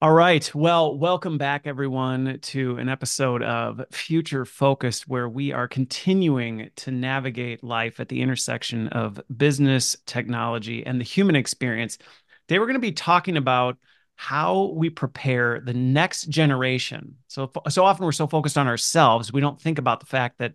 All right. Well, welcome back, everyone, to an episode of Future Focused, where we are continuing to navigate life at the intersection of business, technology, and the human experience. Today, we're going to be talking about how we prepare the next generation. So, so often we're so focused on ourselves, we don't think about the fact that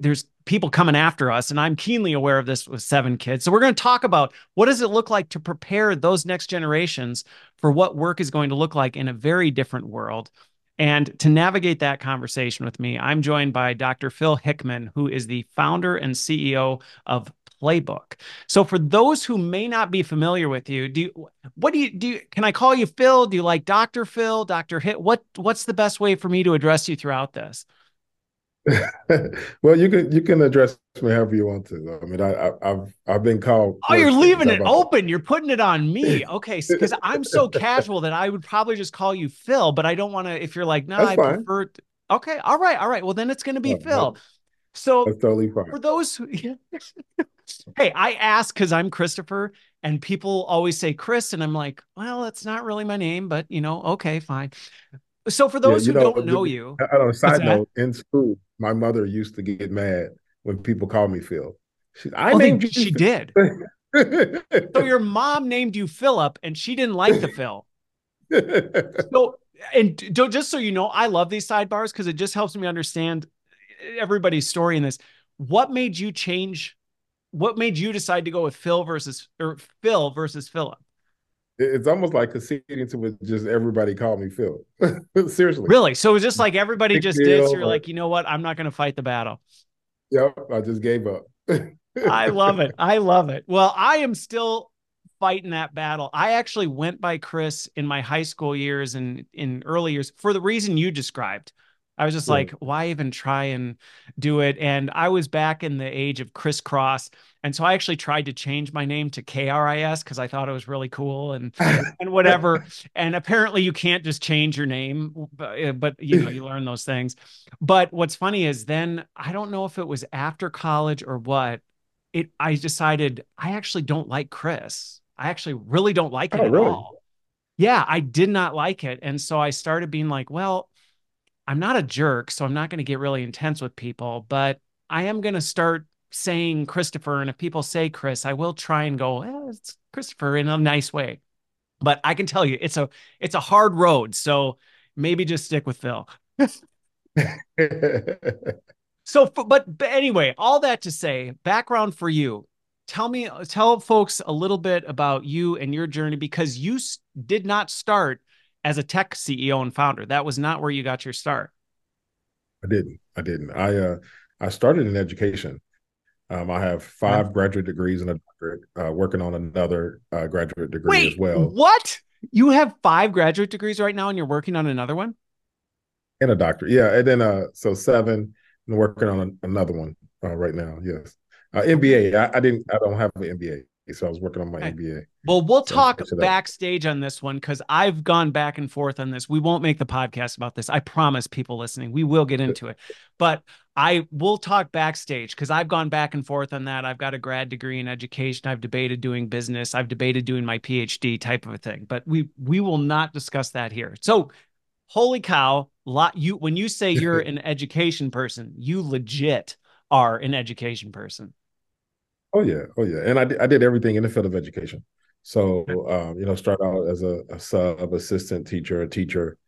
there's people coming after us and i'm keenly aware of this with seven kids. So we're going to talk about what does it look like to prepare those next generations for what work is going to look like in a very different world. And to navigate that conversation with me i'm joined by dr phil hickman who is the founder and ceo of PlaBook. So for those who may not be familiar with you do you, what do you do you, can i call you phil? Do you like dr phil dr hit? What what's the best way for me to address you throughout this well, you can you can address me however you want to. I mean, I, I have I've been called. Oh, you're leaving it open. You're putting it on me. Okay, because I'm so casual that I would probably just call you Phil, but I don't want to. If you're like, no, I fine. prefer. Okay, all right, all right. Well, then it's going to be Phil. so totally fine. For those who, hey, I ask because I'm Christopher, and people always say Chris, and I'm like, well, that's not really my name, but you know, okay, fine. So for those yeah, who know, don't know you, on a side note, in school, my mother used to get mad when people called me Phil. She, I oh, named they, She did. so your mom named you Philip, and she didn't like the Phil. so, and just so you know, I love these sidebars because it just helps me understand everybody's story in this. What made you change? What made you decide to go with Phil versus or Phil versus Philip? It's almost like conceding to it. Just everybody called me Phil. Seriously. Really? So it was just like everybody Big just did. So you're like, you know what? I'm not going to fight the battle. Yep. I just gave up. I love it. I love it. Well, I am still fighting that battle. I actually went by Chris in my high school years and in early years for the reason you described. I was just like, why even try and do it? And I was back in the age of Kris Kross. And so I actually tried to change my name to KRIS because I thought it was really cool and and whatever. and apparently you can't just change your name, but, uh, but you know, you learn those things. But what's funny is then I don't know if it was after college or what, it I decided I actually don't like Chris. I actually really don't like it oh, at really? all. Yeah, I did not like it. And so I started being like, well, I'm not a jerk, so I'm not going to get really intense with people, but I am going to start saying Christopher. And if people say Chris, I will try and go, eh, it's Christopher in a nice way. But I can tell you, it's a it's a hard road. So maybe just stick with Phil. so, but, but anyway, all that to say, background for you. Tell me, tell folks a little bit about you and your journey because you did not start as a tech CEO and founder. That was not where you got your start. I didn't. I didn't. I uh I started in education. Um, I have five graduate degrees and a doctorate. Uh, working on another uh, graduate degree Wait, as well. What? You have five graduate degrees right now, and you're working on another one. And a doctorate, yeah. And then uh, so seven, and working on another one uh, right now. Yes, uh, MBA. I, I didn't. I don't have an MBA so I was working on my okay. MBA. Well, we'll so talk backstage on this one because I've gone back and forth on this. We won't make the podcast about this. I promise people listening, we will get into it. But I will talk backstage because I've gone back and forth on that. I've got a grad degree in education. I've debated doing business. I've debated doing my PhD type of a thing. But we we will not discuss that here. So, holy cow! Lot you when you say you're an education person, you legit are an education person. Oh yeah, oh yeah, and I did, I did everything in the field of education. So um, you know, start out as a, a sub assistant teacher, a teacher.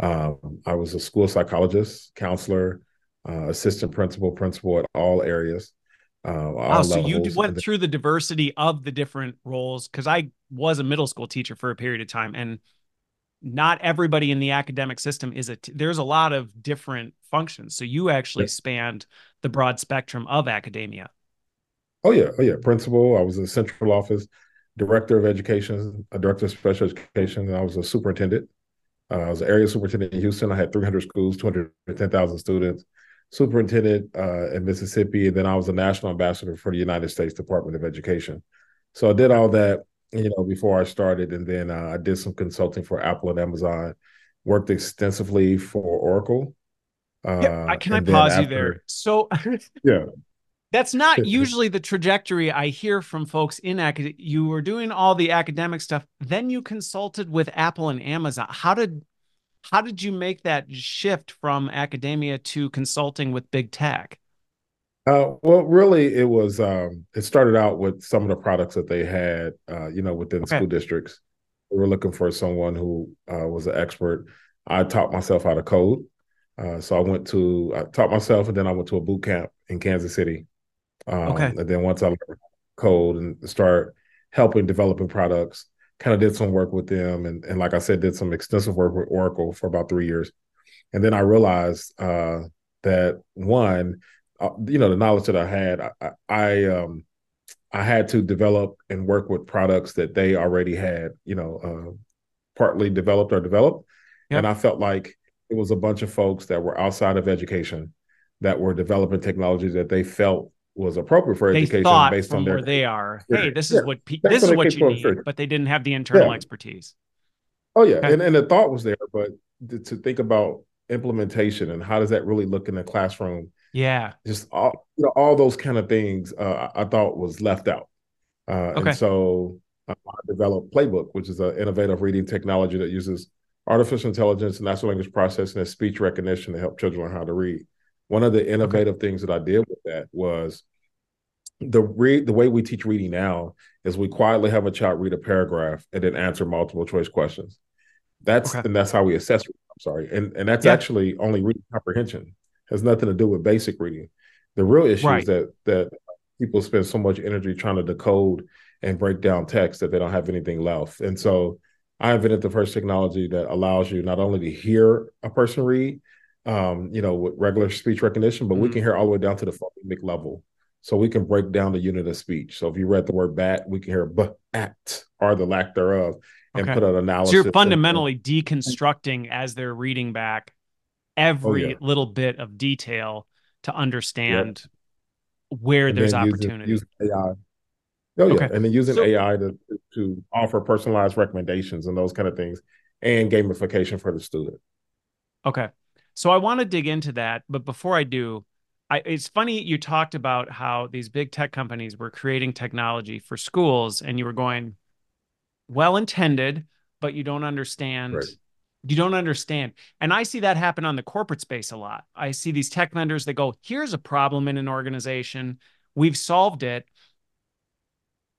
Um, I was a school psychologist, counselor, uh, assistant principal, principal at all areas. Uh, wow, so you went then, through the diversity of the different roles because I was a middle school teacher for a period of time, and not everybody in the academic system is a. T- there's a lot of different functions. So you actually yeah. spanned the broad spectrum of academia. Oh yeah, oh yeah. Principal. I was in central office, director of education, a director of special education, and I was a superintendent. Uh, I was an area superintendent in Houston. I had 300 schools, 210,000 students. Superintendent uh, in Mississippi, and then I was a national ambassador for the United States Department of Education. So I did all that, you know, before I started, and then uh, I did some consulting for Apple and Amazon. Worked extensively for Oracle. yeah, can I pause after, you there? So, yeah, That's not usually the trajectory I hear from folks in academia. You were doing all the academic stuff, then you consulted with Apple and Amazon. How did how did you make that shift from academia to consulting with big tech? Uh, well, really, it was. Um, it started out with some of the products that they had, uh, you know, within okay. school districts. We were looking for someone who uh, was an expert. I taught myself how to code, uh, so I went to I taught myself, and then I went to a boot camp in Kansas City. Um, okay. And then once I learned code and start helping developing products, kind of did some work with them, and and like I said, did some extensive work with Oracle for about three years, and then I realized uh, that one uh, you know the knowledge that I had, I, I um I had to develop and work with products that they already had, you know, uh, partly developed or developed, yep. and I felt like it was a bunch of folks that were outside of education that were developing technologies that they felt was appropriate for they education based on their where they are. Hey, this is what pe- this is what you need, but they didn't have the internal yeah. expertise. Oh yeah, okay. and and the thought was there, but to think about implementation and how does that really look in the classroom yeah, just all you know, all those kind of things uh, I thought was left out. Uh, okay. And so uh, I developed PlaBook, which is an innovative reading technology that uses artificial intelligence, and natural language processing, and speech recognition to help children learn how to read. One of the innovative okay. things that I did with that was the read the way we teach reading now is we quietly have a child read a paragraph and then answer multiple choice questions. That's okay. and that's how we assess. I'm sorry, and and that's yeah. actually only reading comprehension has nothing to do with basic reading. The real issue right. is that that people spend so much energy trying to decode and break down text that they don't have anything left. And so I invented the first technology that allows you not only to hear a person read, um, you know, with regular speech recognition, but mm-hmm. we can hear all the way down to the phonemic level. So we can break down the unit of speech. So if you read the word bat, we can hear b at or the lack thereof and okay. put an analysis. So you're fundamentally deconstructing as they're reading back every oh, yeah. little bit of detail to understand yep. where and there's opportunity. Using, using AI. Oh yeah, okay. and then using so, AI to to offer personalized recommendations and those kind of things, and gamification for the student. Okay, so I want to dig into that, but before I do, I, it's funny you talked about how these big tech companies were creating technology for schools, and you were going well intended, but you don't understand right you don't understand. And I see that happen on the corporate space a lot. I see these tech vendors that go, here's a problem in an organization. We've solved it.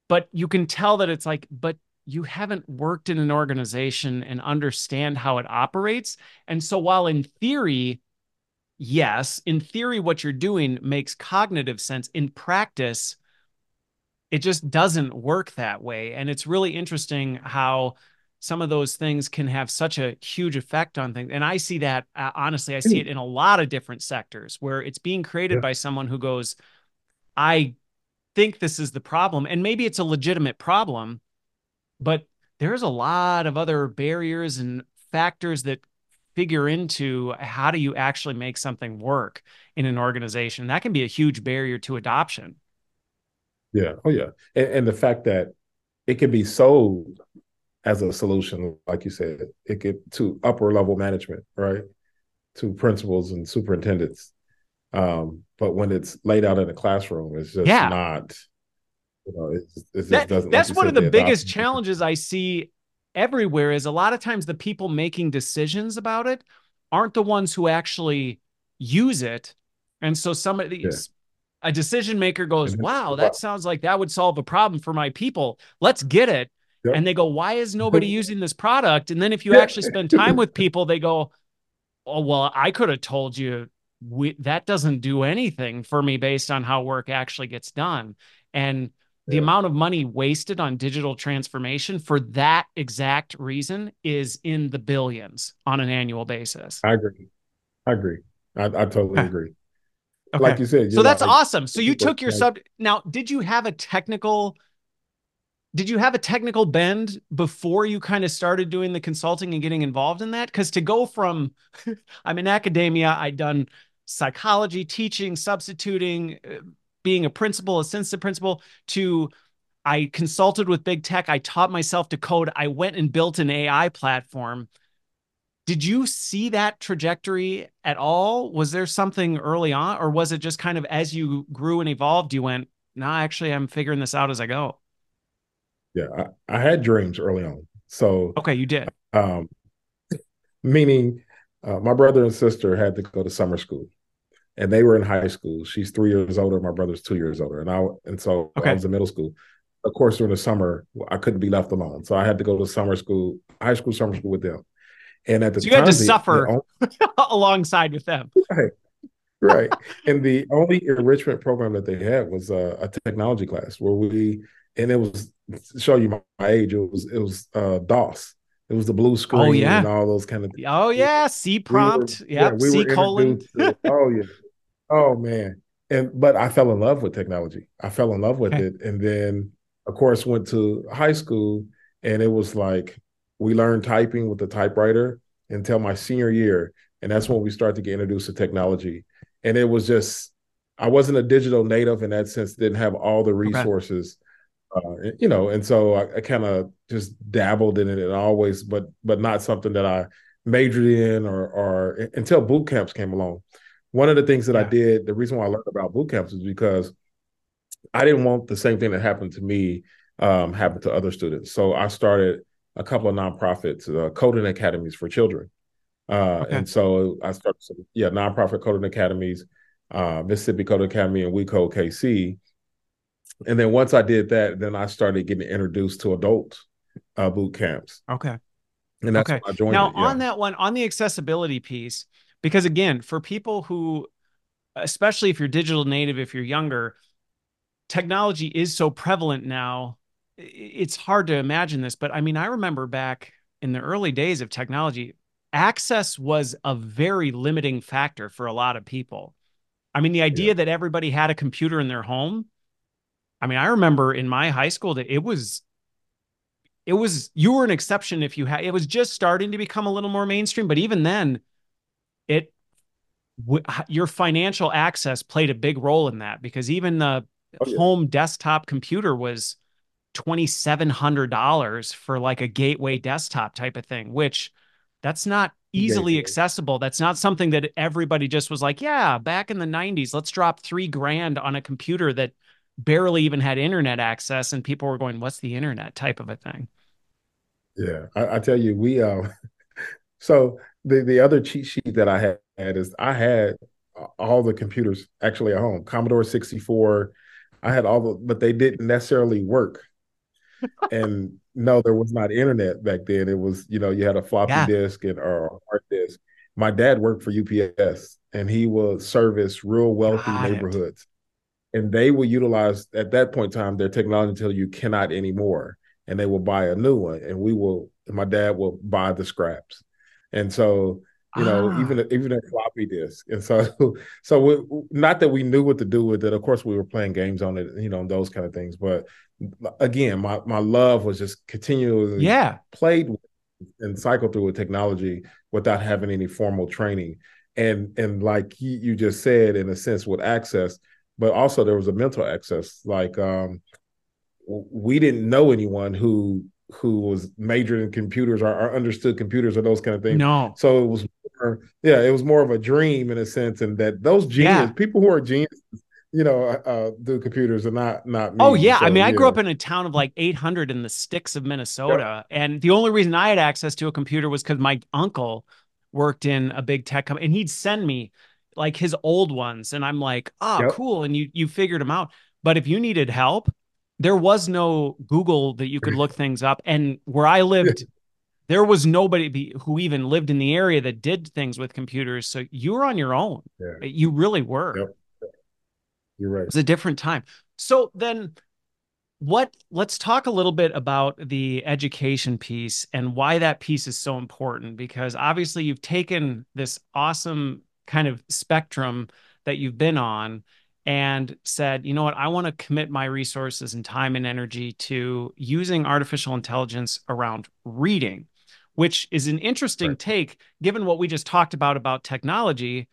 But you can tell that it's like, but you haven't worked in an organization and understand how it operates. And so while in theory, yes, in theory, what you're doing makes cognitive sense, in practice, it just doesn't work that way. And it's really interesting how some of those things can have such a huge effect on things. And I see that uh, honestly, I see it in a lot of different sectors where it's being created yeah. by someone who goes, I think this is the problem. And maybe it's a legitimate problem, but there's a lot of other barriers and factors that figure into how do you actually make something work in an organization. That can be a huge barrier to adoption. Yeah. Oh, yeah. And, and the fact that it can be sold as a solution, like you said, it could to upper level management, right? To principals and superintendents. Um, but when it's laid out in a classroom, it's just yeah. not, you know, it, it just that. That's like one of the biggest challenges I see everywhere is a lot of times the people making decisions about it aren't the ones who actually use it. And so somebody, yeah. a decision maker goes, wow, that sounds like that would solve a problem for my people. Let's get it Yep. And they go, why is nobody using this product? And then if you actually spend time with people, they go, oh, well, I could have told you we, that doesn't do anything for me based on how work actually gets done. And the yeah. amount of money wasted on digital transformation for that exact reason is in the billions on an annual basis. I agree. I agree. I, I totally agree. Okay. Like you said, so that's awesome. So you took your sub. Now, did you have a technical did you have a technical bend before you kind of started doing the consulting and getting involved in that because to go from i'm in academia i'd done psychology teaching substituting uh, being a principal assistant principal to i consulted with big tech i taught myself to code i went and built an ai platform did you see that trajectory at all? Was there something early on, or was it just kind of as you grew and evolved, you went, nah, actually, I'm figuring this out as I go? Yeah, I, I had dreams early on. So, okay, you did. Um, meaning, uh, my brother and sister had to go to summer school and they were in high school. She's three years older. My brother's two years older, and I and so okay. I was in middle school. Of course, during the summer, I couldn't be left alone, so I had to go to summer school, high school summer school with them. And at the so you time, had to suffer only, alongside with them, right? Right. and the only enrichment program that they had was uh, a technology class where we, and it was show you my, my age. It was it was uh, DOS. It was the blue screen oh, yeah. and all those kind of things. Oh yeah, C prompt. We were, yeah, we C colon. To, oh yeah. Oh man. And but I fell in love with technology. I fell in love with okay. it. And then of course went to high school and it was like we learned typing with the typewriter until my senior year. And that's when we started to get introduced to technology. And it was just I wasn't a digital native in that sense, didn't have all the resources. Okay. Uh, you know, and so I, I kind of just dabbled in it and always, but but not something that I majored in or or until boot camps came along one of the things that yeah. I did, the reason why I learned about boot camps is because I didn't want the same thing that happened to me um, happen to other students. So I started a couple of nonprofits, uh, coding academies for children. Uh, okay. And so I started, some, yeah, nonprofit coding academies, uh, Mississippi Coding Academy and We Code KC. And then once I did that, then I started getting introduced to adult uh, boot camps. Okay. And that's okay. I joined. Now, yeah. on that one, on the accessibility piece, because again for people who especially if you're digital native if you're younger technology is so prevalent now it's hard to imagine this but i mean i remember back in the early days of technology access was a very limiting factor for a lot of people i mean the idea yeah. that everybody had a computer in their home i mean i remember in my high school that it was it was you were an exception if you had it was just starting to become a little more mainstream but even then it w- your financial access played a big role in that because even the oh, yeah. home desktop computer was $2700 for like a gateway desktop type of thing which that's not easily gateway. accessible that's not something that everybody just was like yeah back in the 90s let's drop 3 grand on a computer that barely even had internet access and people were going what's the internet type of a thing yeah i, I tell you we uh so the the other cheat sheet that I had, is I had all the computers actually at home, Commodore 64. I had all the, but they didn't necessarily work. and no, there was not internet back then. It was, you know, you had a floppy yeah. disk and or hard disk. My dad worked for UPS and he would service real wealthy neighborhoods. And they will utilize at that point in time their technology until you cannot anymore. And they will buy a new one. And we will, my dad will buy the scraps and so you know ah. even even a floppy disk. And so so we, not that we knew what to do with it. Of course we were playing games on it you know those kind of things. But again my my love was just continually yeah. played with and cycled through with technology without having any formal training. And and like you just said in a sense with access but also there was a mental access. Like um we didn't know anyone who who was majored in computers or, or, understood computers or those kind of things. No. So it was more, yeah, it was more of a dream in a sense, and that those genius yeah. people who are geniuses, you know, uh, uh do computers are not not. Me. Oh yeah, so, I mean, I grew up in a town of like 800 in the sticks of Minnesota, yeah. and the only reason I had access to a computer was because my uncle worked in a big tech company, and he'd send me like his old ones, and I'm like, oh, cool, and you you figured them out. But if you needed help, there was no Google that you could look things up. And where I lived, there was nobody who even lived in the area that did things with computers. So you were on your own. Yeah. You really were. Yep. You're right. It was a different time. So then what let's talk a little bit about the education piece and why that piece is so important because obviously you've taken this awesome kind of spectrum that you've been on and said, you know what, I want to commit my resources and time and energy to using artificial intelligence around reading, which is an interesting right. take given what we just talked about about technology.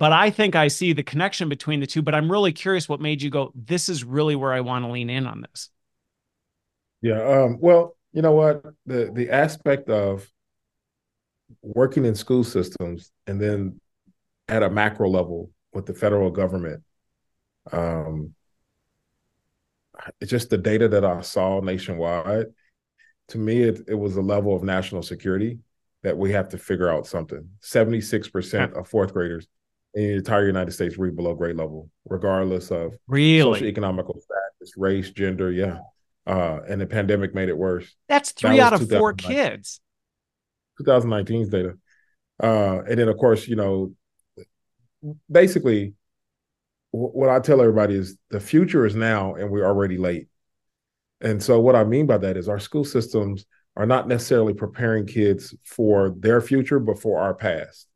But I think I see the connection between the two. But I'm really curious what made you go, this is really where I want to lean in on this. Yeah. Um, well, you know what? The the aspect of working in school systems and then at a macro level with the federal government, um, it's just the data that I saw nationwide. To me, it, it was a level of national security that we have to figure out something. 76% of fourth graders in the entire United States read below grade level, regardless of really social economical status, race, gender. Yeah. Uh, and the pandemic made it worse. That's three that out of four kids. 2019's data. Uh, and then, of course, you know, basically, what I tell everybody is the future is now, and we're already late. And so, what I mean by that is our school systems are not necessarily preparing kids for their future, but for our past.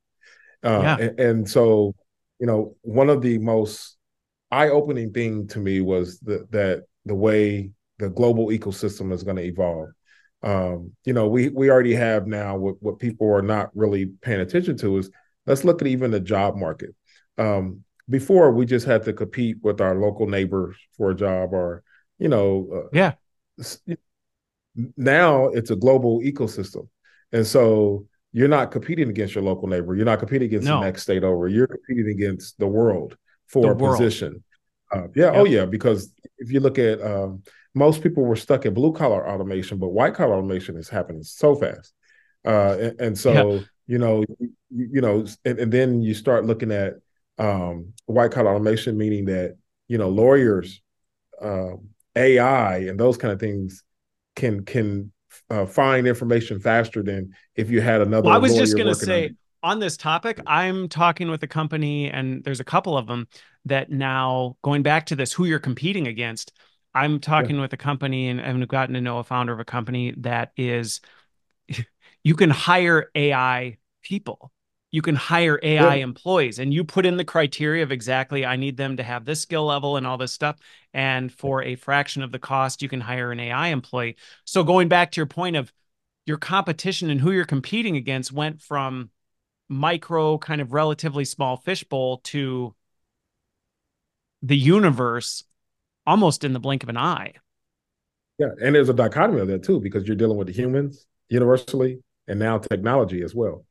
Uh, yeah. and, and so, you know, one of the most eye-opening thing to me was the, that the way the global ecosystem is going to evolve. Um, you know, we we already have now what what people are not really paying attention to is let's look at even the job market. Um, before we just had to compete with our local neighbors for a job, or you know, uh, yeah. Now it's a global ecosystem, and so you're not competing against your local neighbor. You're not competing against no. the next state over. You're competing against the world for the a world. position. Uh, yeah, oh, yep. oh yeah, because if you look at um, most people were stuck in blue collar automation, but white collar automation is happening so fast. Uh, and, and, so, you know, you, know, and, and, then you start looking at um, white collar automation, meaning that, you know, lawyers, uh, um, AI and those kind of things can, can uh, find information faster than if you had another. Well, I was just going to say on, on this topic, I'm talking with a company and there's a couple of them that now going back to this, who you're competing against, I'm talking yeah. with a company and I've gotten to know a founder of a company that is you can hire AI people. You can hire AI yeah. employees and you put in the criteria of exactly I need them to have this skill level and all this stuff. And for a fraction of the cost, you can hire an AI employee. So going back to your point of your competition and who you're competing against went from micro kind of relatively small fishbowl to the universe almost in the blink of an eye. Yeah, and there's a dichotomy of that too because you're dealing with the humans universally and now technology as well.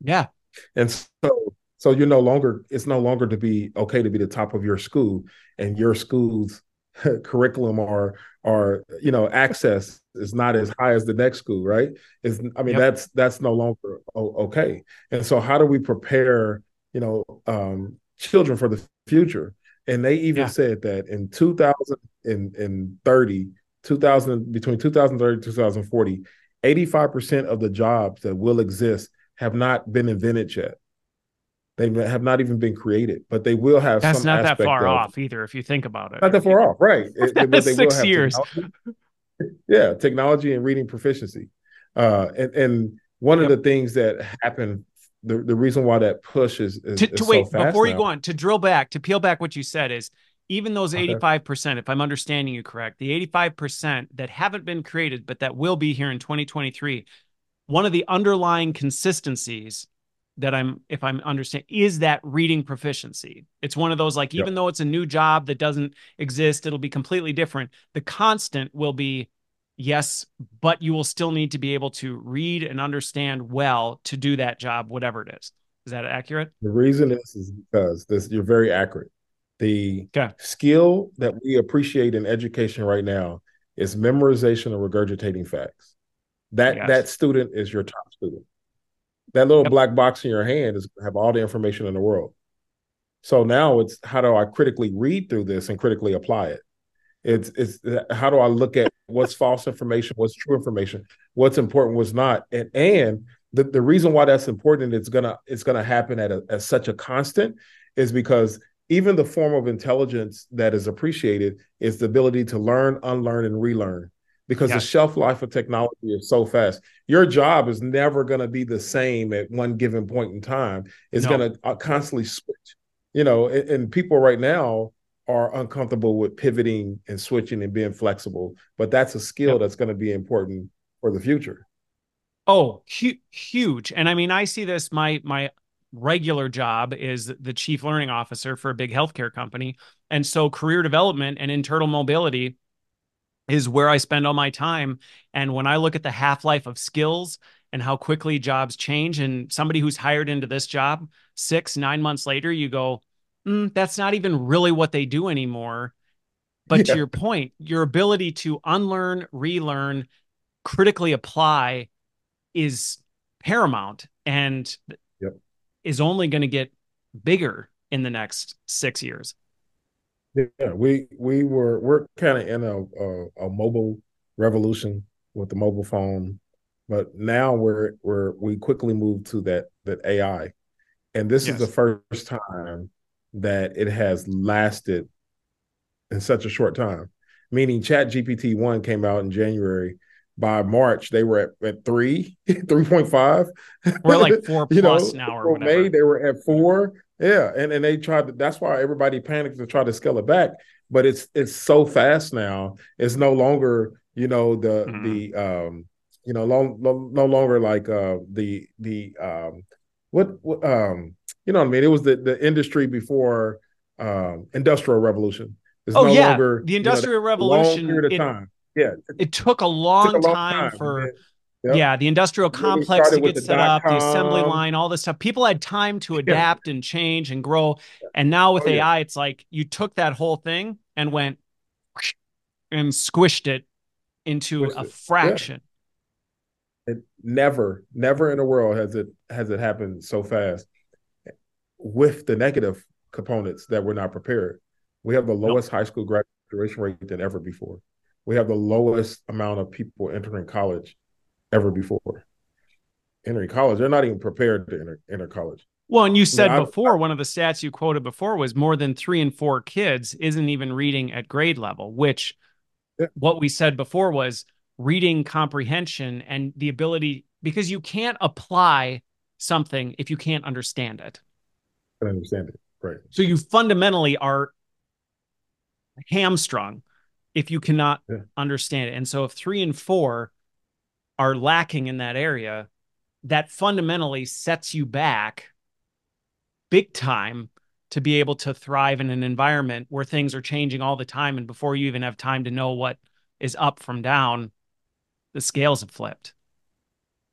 Yeah. And so so you're no longer it's no longer to be okay to be the top of your school and your school's curriculum or or you know access is not as high as the next school, right? Is I mean yep. that's that's no longer okay. And so how do we prepare, you know, um children for the future? And they even yeah. said that in 2030, 2000 between 2030 2040, 85% of the jobs that will exist have not been invented yet. They have not even been created, but they will have. That's not that far of, off either, if you think about it. Not that far off, right? It, but they Six years. Technology. Yeah, technology and reading proficiency, uh, and and one yep. of the things that happened the, the reason why that push is, is to, to is wait so before now. you go on to drill back to peel back what you said is even those 85% if i'm understanding you correct the 85% that haven't been created but that will be here in 2023 one of the underlying consistencies that i'm if i'm understanding is that reading proficiency it's one of those like even yep. though it's a new job that doesn't exist it'll be completely different the constant will be yes, but you will still need to be able to read and understand well to do that job, whatever it is. Is that accurate? The reason is, is because this you're very accurate. The okay. skill that we appreciate in education right now is memorization and regurgitating facts. That yes. that student is your top student. That little yep. black box in your hand is have all the information in the world. So now it's how do I critically read through this and critically apply it? It's it's how do I look at what's false information, what's true information, what's important, what's not, and and the, the reason why that's important, it's gonna it's gonna happen at, a, at such a constant, is because even the form of intelligence that is appreciated is the ability to learn, unlearn, and relearn. Because the shelf life of technology is so fast, your job is never going to be the same at one given point in time. It's no. going to uh, constantly switch. You know, and, and people right now are uncomfortable with pivoting and switching and being flexible. But that's a skill yep. that's going to be important for the future. Oh, hu- huge. And I mean, I see this. My my regular job is the chief learning officer for a big healthcare company, and so career development and internal mobility is where I spend all my time. And when I look at the half life of skills and how quickly jobs change. And somebody who's hired into this job six, nine months later, you go, mm, that's not even really what they do anymore. But yeah. to your point, your ability to unlearn, relearn, critically apply is paramount and yep. is only going to get bigger in the next six years. Yeah, we we were we're kind of in a, a, a mobile revolution with the mobile phone, but now we're we're we quickly moved to that that AI, and this yes. is the first time that it has lasted in such a short time. Meaning, Chat GPT one came out in January. By March, they were at, at three, three point five. We're like four plus you know, now or whatever. May they were at four. Yeah, and and they tried. To, that's why everybody panicked to try to scale it back. But it's it's so fast now. It's no longer you know the mm-hmm. the um you know long, no, no longer like uh the the um what, what um you know what I mean. It was the the industry before um industrial revolution. It's oh no yeah, longer, the industrial you know, revolution. Long period of it, time. Yeah, it took a long, took a long time, time, for. Yep. Yeah, the industrial complex to get set up, the assembly line, all this stuff. People had time to adapt yeah. and change and grow. And now with oh, AI, yeah. it's like you took that whole thing and went and squished it into squished a fraction. Yeah. It never, never in the world has it has it happened so fast with the negative components that we're not prepared. We have the lowest nope. high school graduation rate than ever before. We have the lowest amount of people entering college ever before. Entering college, they're not even prepared to enter, enter college. Well, and you said I mean, before, I, one of the stats you quoted before was more than three and four kids isn't even reading at grade level, which yeah. what we said before was reading comprehension and the ability, because you can't apply something if you can't understand it. I understand it. Right. So you fundamentally are hamstrung if you cannot yeah. understand it. And so if three and four are lacking in that area, that fundamentally sets you back big time to be able to thrive in an environment where things are changing all the time. And before you even have time to know what is up from down, the scales have flipped.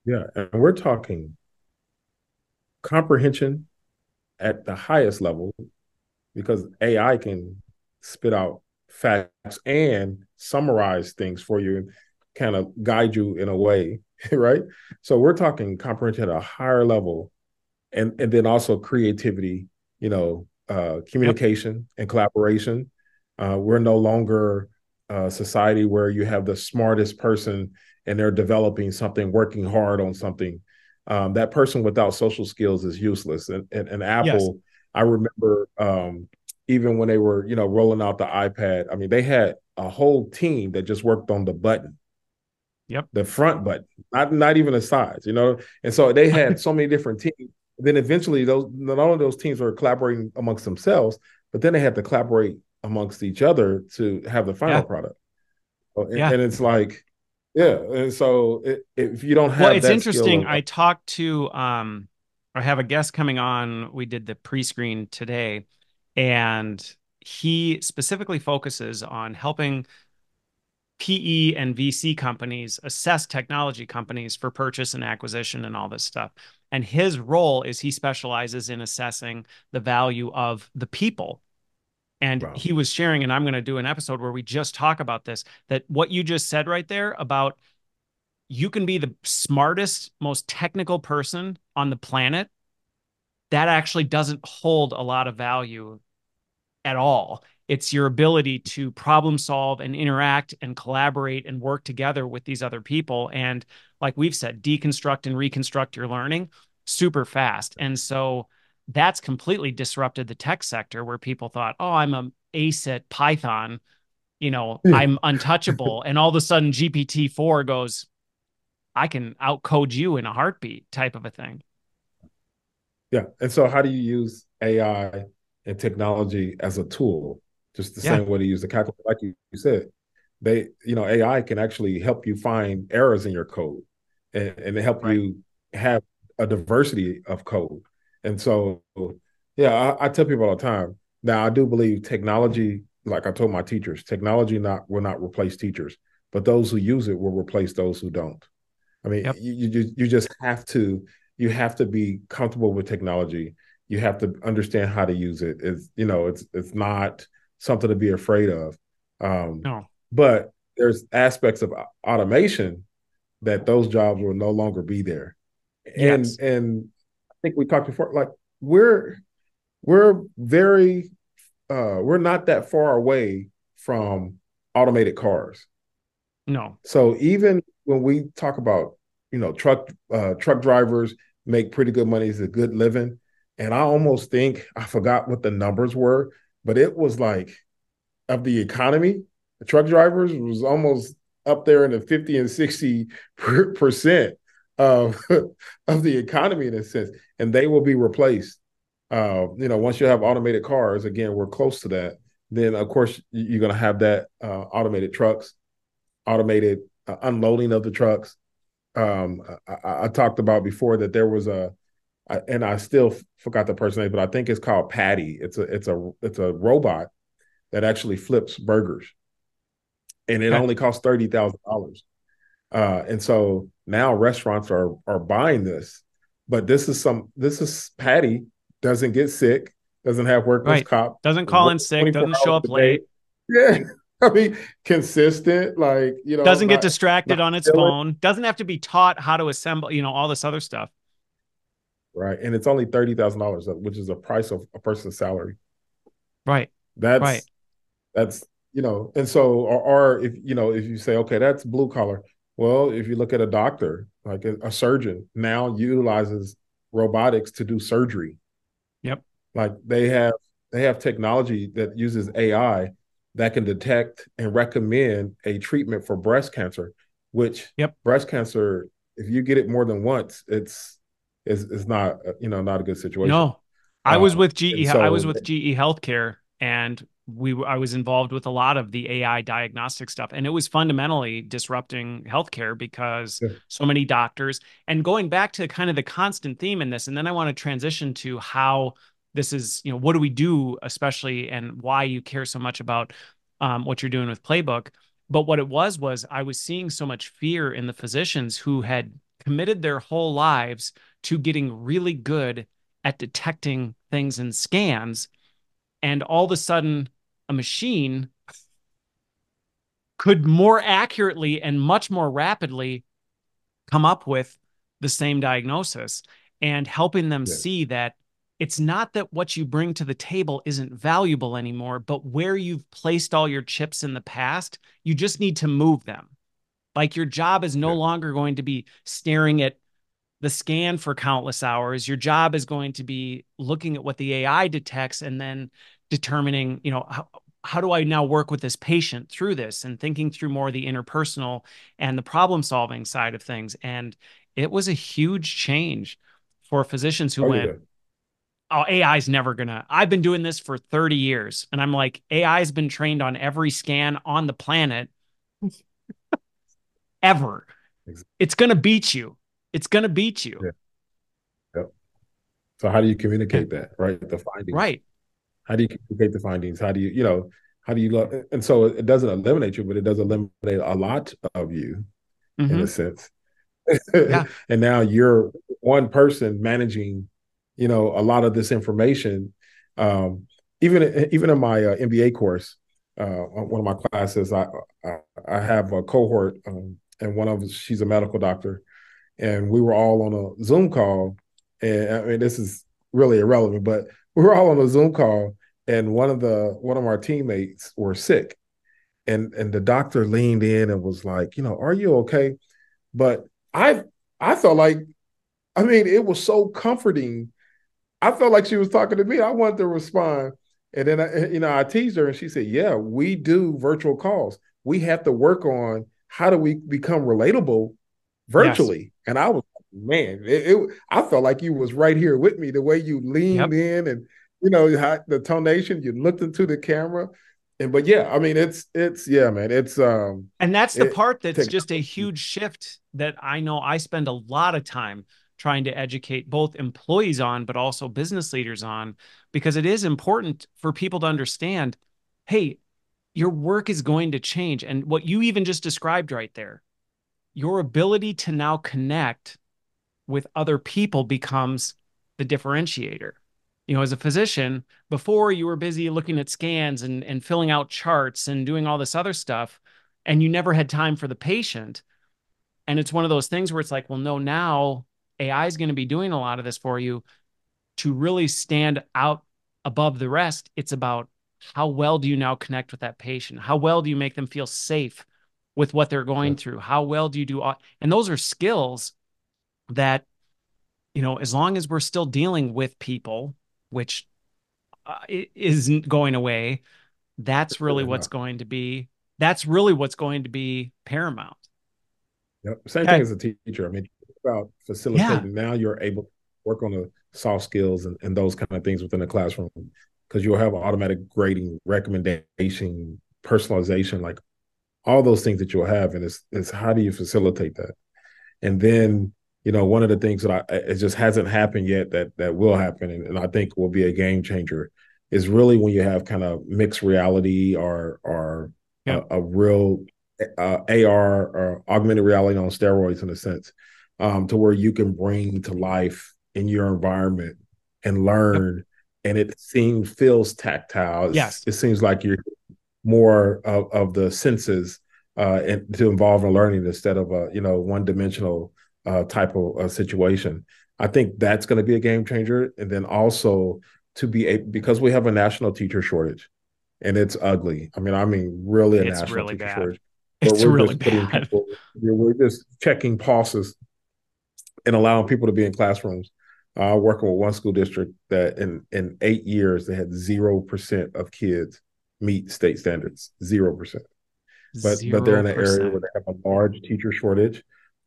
Yeah. And we're talking comprehension at the highest level because AI can spit out facts and summarize things for you kind of guide you in a way, right? So we're talking comprehension at a higher level and and then also creativity, you know, uh, communication and collaboration. Uh, we're no longer a society where you have the smartest person and they're developing something, working hard on something. Um, that person without social skills is useless. And, and, and Apple, yes. I remember um, even when they were, you know, rolling out the iPad, I mean, they had a whole team that just worked on the button. Yep. The front button, not not even the sides, you know. And so they had so many different teams. Then eventually those not only those teams were collaborating amongst themselves, but then they had to collaborate amongst each other to have the final yeah. product. And, yeah. and it's like, yeah. And so it, if you don't have Well, it's interesting. I talked to um I have a guest coming on. We did the pre-screen today and he specifically focuses on helping PE and VC companies assess technology companies for purchase and acquisition and all this stuff. And his role is he specializes in assessing the value of the people. And wow. he was sharing, and I'm going to do an episode where we just talk about this that what you just said right there about you can be the smartest, most technical person on the planet that actually doesn't hold a lot of value at all. It's your ability to problem solve and interact and collaborate and work together with these other people. And like we've said, deconstruct and reconstruct your learning super fast. And so that's completely disrupted the tech sector where people thought, oh, I'm a ace at Python, you know, I'm untouchable. and all of a sudden GPT-4 goes, I can outcode you in a heartbeat type of a thing. Yeah. And so how do you use AI and technology as a tool? Just the yeah. same way to use the calculator, like you, you said. They, you know, AI can actually help you find errors in your code and, and help right. you have a diversity of code. And so, yeah, I, I tell people all the time. Now, I do believe technology, like I told my teachers, technology not will not replace teachers, but those who use it will replace those who don't. I mean, yep. you, you you just have to you have to be comfortable with technology. You have to understand how to use it. It's you know, it's it's not something to be afraid of. Um, no. But there's aspects of automation that those jobs will no longer be there. And yes. and I think we talked before, like we're we're very uh we're not that far away from automated cars. No. So even when we talk about, you know, truck uh truck drivers make pretty good money, it's a good living. And I almost think I forgot what the numbers were, but it was like of the economy, the truck drivers was almost up there in the 50 and 60 percent of, of the economy in a sense. And they will be replaced. Uh, you know, once you have automated cars, again, we're close to that. Then of course you're going to have that uh, automated trucks, automated uh, unloading of the trucks. Um, I, I, talked about before that there was a, and I still forgot the person name, but I think it's called Patty. It's a it's a it's a robot that actually flips burgers, and it only costs thirty thousand dollars. Uh, and so now restaurants are are buying this, but this is some this is Patty doesn't get sick, doesn't have workers right. comp, doesn't call in sick, doesn't show up late. Yeah. I mean, consistent, like you know, doesn't not, get distracted on its phone, doesn't have to be taught how to assemble, you know, all this other stuff. Right, and it's only thirty thousand dollars, uh, which is a price of a person's salary. Right. That's right. That's you know, and so or, or if you know if you say okay, that's blue collar. Well, if you look at a doctor, like a, a surgeon, now utilizes robotics to do surgery. Yep. Like they have they have technology that uses AI that can detect and recommend a treatment for breast cancer, which yep. breast cancer, if you get it more than once, it's it's, it's not you know not a good situation. No, I was um, with GE. So, I was with GE Healthcare, and we I was involved with a lot of the AI diagnostic stuff, and it was fundamentally disrupting healthcare because yeah. so many doctors. And going back to kind of the constant theme in this, and then I want to transition to how this is, you know, what do we do, especially, and why you care so much about um, what you're doing with PlaBook. But what it was was I was seeing so much fear in the physicians who had committed their whole lives to getting really good at detecting things in scans and all of a sudden a machine could more accurately and much more rapidly come up with the same diagnosis and helping them yeah. see that it's not that what you bring to the table isn't valuable anymore, but where you've placed all your chips in the past, you just need to move them. Like your job is no yeah. longer going to be staring at the scan for countless hours. Your job is going to be looking at what the AI detects and then determining, you know, how, how do I now work with this patient through this and thinking through more the interpersonal and the problem solving side of things. And it was a huge change for physicians who oh, went, yeah. Oh, AI is never gonna. I've been doing this for 30 years, and I'm like, AI has been trained on every scan on the planet ever. Exactly. It's gonna beat you. It's gonna beat you. Yeah. Yep. So how do you communicate that, right? The findings. Right. How do you communicate the findings? How do you, you know, how do you? And so it doesn't eliminate you, but it does eliminate a lot of you mm-hmm. in a mm-hmm. sense. yeah. and now you're one person managing, you know, a lot of this information. Um, even even in my uh, MBA course, uh, one of my classes, I I, I have a cohort, um, and one of she's a medical doctor, and we were all on a Zoom call, and I mean this is really irrelevant, but we were all on a Zoom call, and one of the one of our teammates were sick, and and the doctor leaned in and was like, you know, are you okay? But I I felt like, I mean, it was so comforting. I felt like she was talking to me. I wanted to respond. And then, I, you know, I teased her and she said, Yeah, we do virtual calls. We have to work on how do we become relatable virtually. Yes. And I was man, it, it, I felt like you was right here with me. The way you leaned yep. in, and you know the tonation, you looked into the camera, and but yeah, I mean it's it's yeah, man, it's um, and that's the it, part that's just a huge shift that I know I spend a lot of time trying to educate both employees on, but also business leaders on, because it is important for people to understand, hey, your work is going to change, and what you even just described right there your ability to now connect with other people becomes the differentiator. You know, as a physician, before you were busy looking at scans and, and filling out charts and doing all this other stuff, and you never had time for the patient. And it's one of those things where it's like, well, no, now AI is going to be doing a lot of this for you to really stand out above the rest. It's about how well do you now connect with that patient? How well do you make them feel safe with what they're going through? How well do you do? And those are skills that, you know, as long as we're still dealing with people, which uh, isn't going away, that's really what's going to be. That's really what's going to be paramount. Yep. Same okay. thing as a teacher. I mean, about facilitating. Yeah. Now you're able to work on the soft skills and, and those kind of things within the classroom because you'll have automatic grading, recommendation, personalization, like all those things that you'll have. And it's, it's how do you facilitate that? And then, you know, one of the things that I, it just hasn't happened yet that, that will happen. And, and I think will be a game changer is really when you have kind of mixed reality or, or yeah. a, a, real uh, AR or augmented reality on steroids in a sense, um, to where you can bring to life in your environment and learn and it seems feels tactile. It's, yes, it seems like you're more of, of the senses uh, and to involve in learning instead of a you know one dimensional uh, type of uh, situation. I think that's going to be a game changer, and then also to be a because we have a national teacher shortage, and it's ugly. I mean, I mean, really a it's national really teacher bad. shortage. It's really bad. People, we're just checking pulses and allowing people to be in classrooms uh, working with one school district that in in eight years they had zero percent of kids meet state standards. Zero percent. But 0%. but they're in an area where they have a large teacher shortage,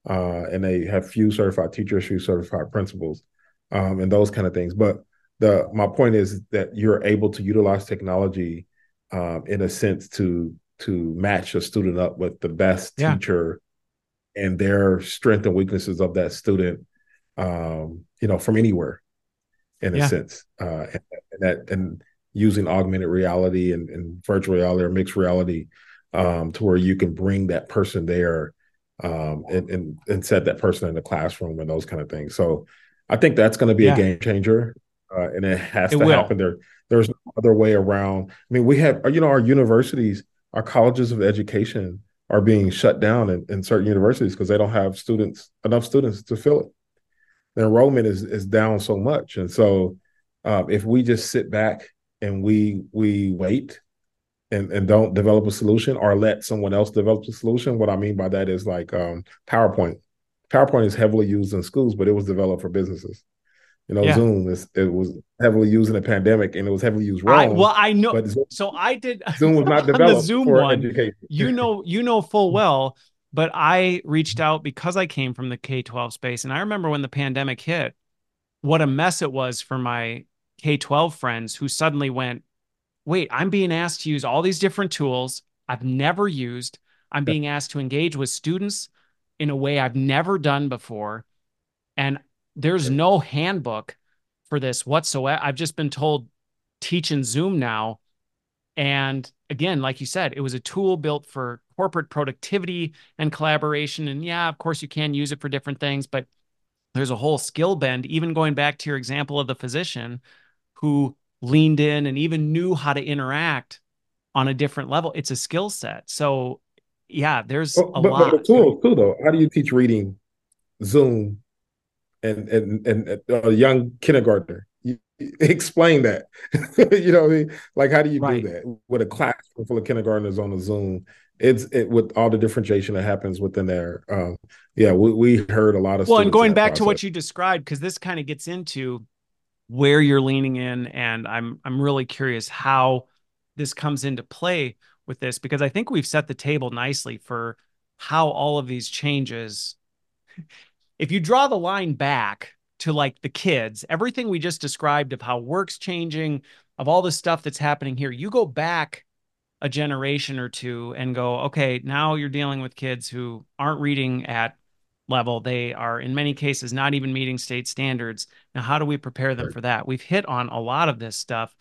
uh, and they have few certified teachers, few certified principals, um, and those kind of things. But the my point is that you're able to utilize technology um, in a sense to to match a student up with the best yeah. teacher and their strength and weaknesses of that student um, you know, from anywhere in yeah. a sense. Uh, and, and, that and using augmented reality and, and, virtual reality or mixed reality um, to where you can bring that person there um, and, and, and set that person in the classroom and those kind of things. So I think that's going to be yeah. a game changer, uh, and it has it to will. happen. There, there's no other way around. I mean, we have you know our universities, our colleges of education are being shut down in, in certain universities because they don't have students enough students to fill it the enrollment is is down so much, and so uh, if we just sit back and we we wait and and don't develop a solution or let someone else develop a solution, what I mean by that is like um, PowerPoint. PowerPoint is heavily used in schools, but it was developed for businesses. You know, yeah. Zoom is it was heavily used in the pandemic, and it was heavily used wrong. I, well, I know. But so I did. Zoom was not developed the Zoom for one, education. you know, you know full well but I reached out because I came from the K 12 space. And I remember when the pandemic hit, what a mess it was for my K 12 friends who suddenly went, wait, I'm being asked to use all these different tools I've never used. I'm being asked to engage with students in a way I've never done before. And there's no handbook for this whatsoever. I've just been told teach in Zoom now. And again, like you said, it was a tool built for corporate productivity and collaboration. And yeah, of course, you can use it for different things, but there's a whole skill bend, even going back to your example of the physician who leaned in and even knew how to interact on a different level. It's a skill set. So, yeah, there's well, a but, lot. But the tool, too, though. How do you teach reading Zoom and and and a young kindergartner? explain that. you know what I mean? Like, how do you right. do that with a class full of kindergartners on a Zoom? It's it, with all the differentiation that happens within there. Um, yeah, we, we heard a lot of well, and going back process. to what you described, because this kind of gets into where you're leaning in, and I'm I'm really curious how this comes into play with this because I think we've set the table nicely for how all of these changes. If you draw the line back to like the kids, everything we just described of how work's changing, of all the stuff that's happening here, you go back a generation or two and go, okay, now you're dealing with kids who aren't reading at level. They are, in many cases, not even meeting state standards. Now, how do we prepare them for that? We've hit on a lot of this stuff.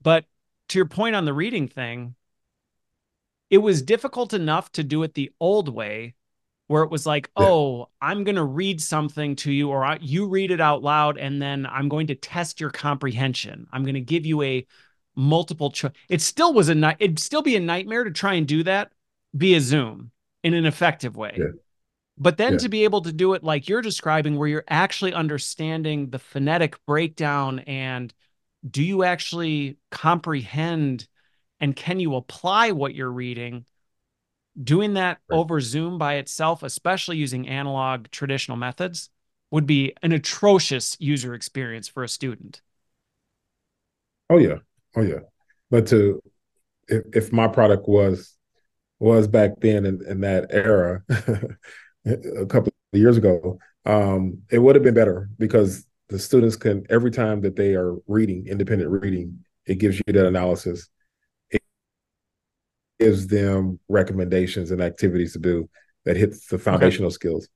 But to your point on the reading thing, it was difficult enough to do it the old way where it was like, yeah. oh, I'm going to read something to you, or you read it out loud, and then I'm going to test your comprehension. I'm going to give you a multiple choice. It still was a night. It'd still be a nightmare to try and do that via Zoom in an effective way. Yeah. But then yeah. to be able to do it like you're describing, where you're actually understanding the phonetic breakdown and do you actually comprehend and can you apply what you're reading? Doing that right. over Zoom by itself, especially using analog traditional methods, would be an atrocious user experience for a student. Oh yeah. Oh yeah. But to if, if my product was was back then in, in that era a couple of years ago, um, it would have been better because the students can every time that they are reading independent reading, it gives you that analysis. It gives them recommendations and activities to do that hits the foundational okay. skills.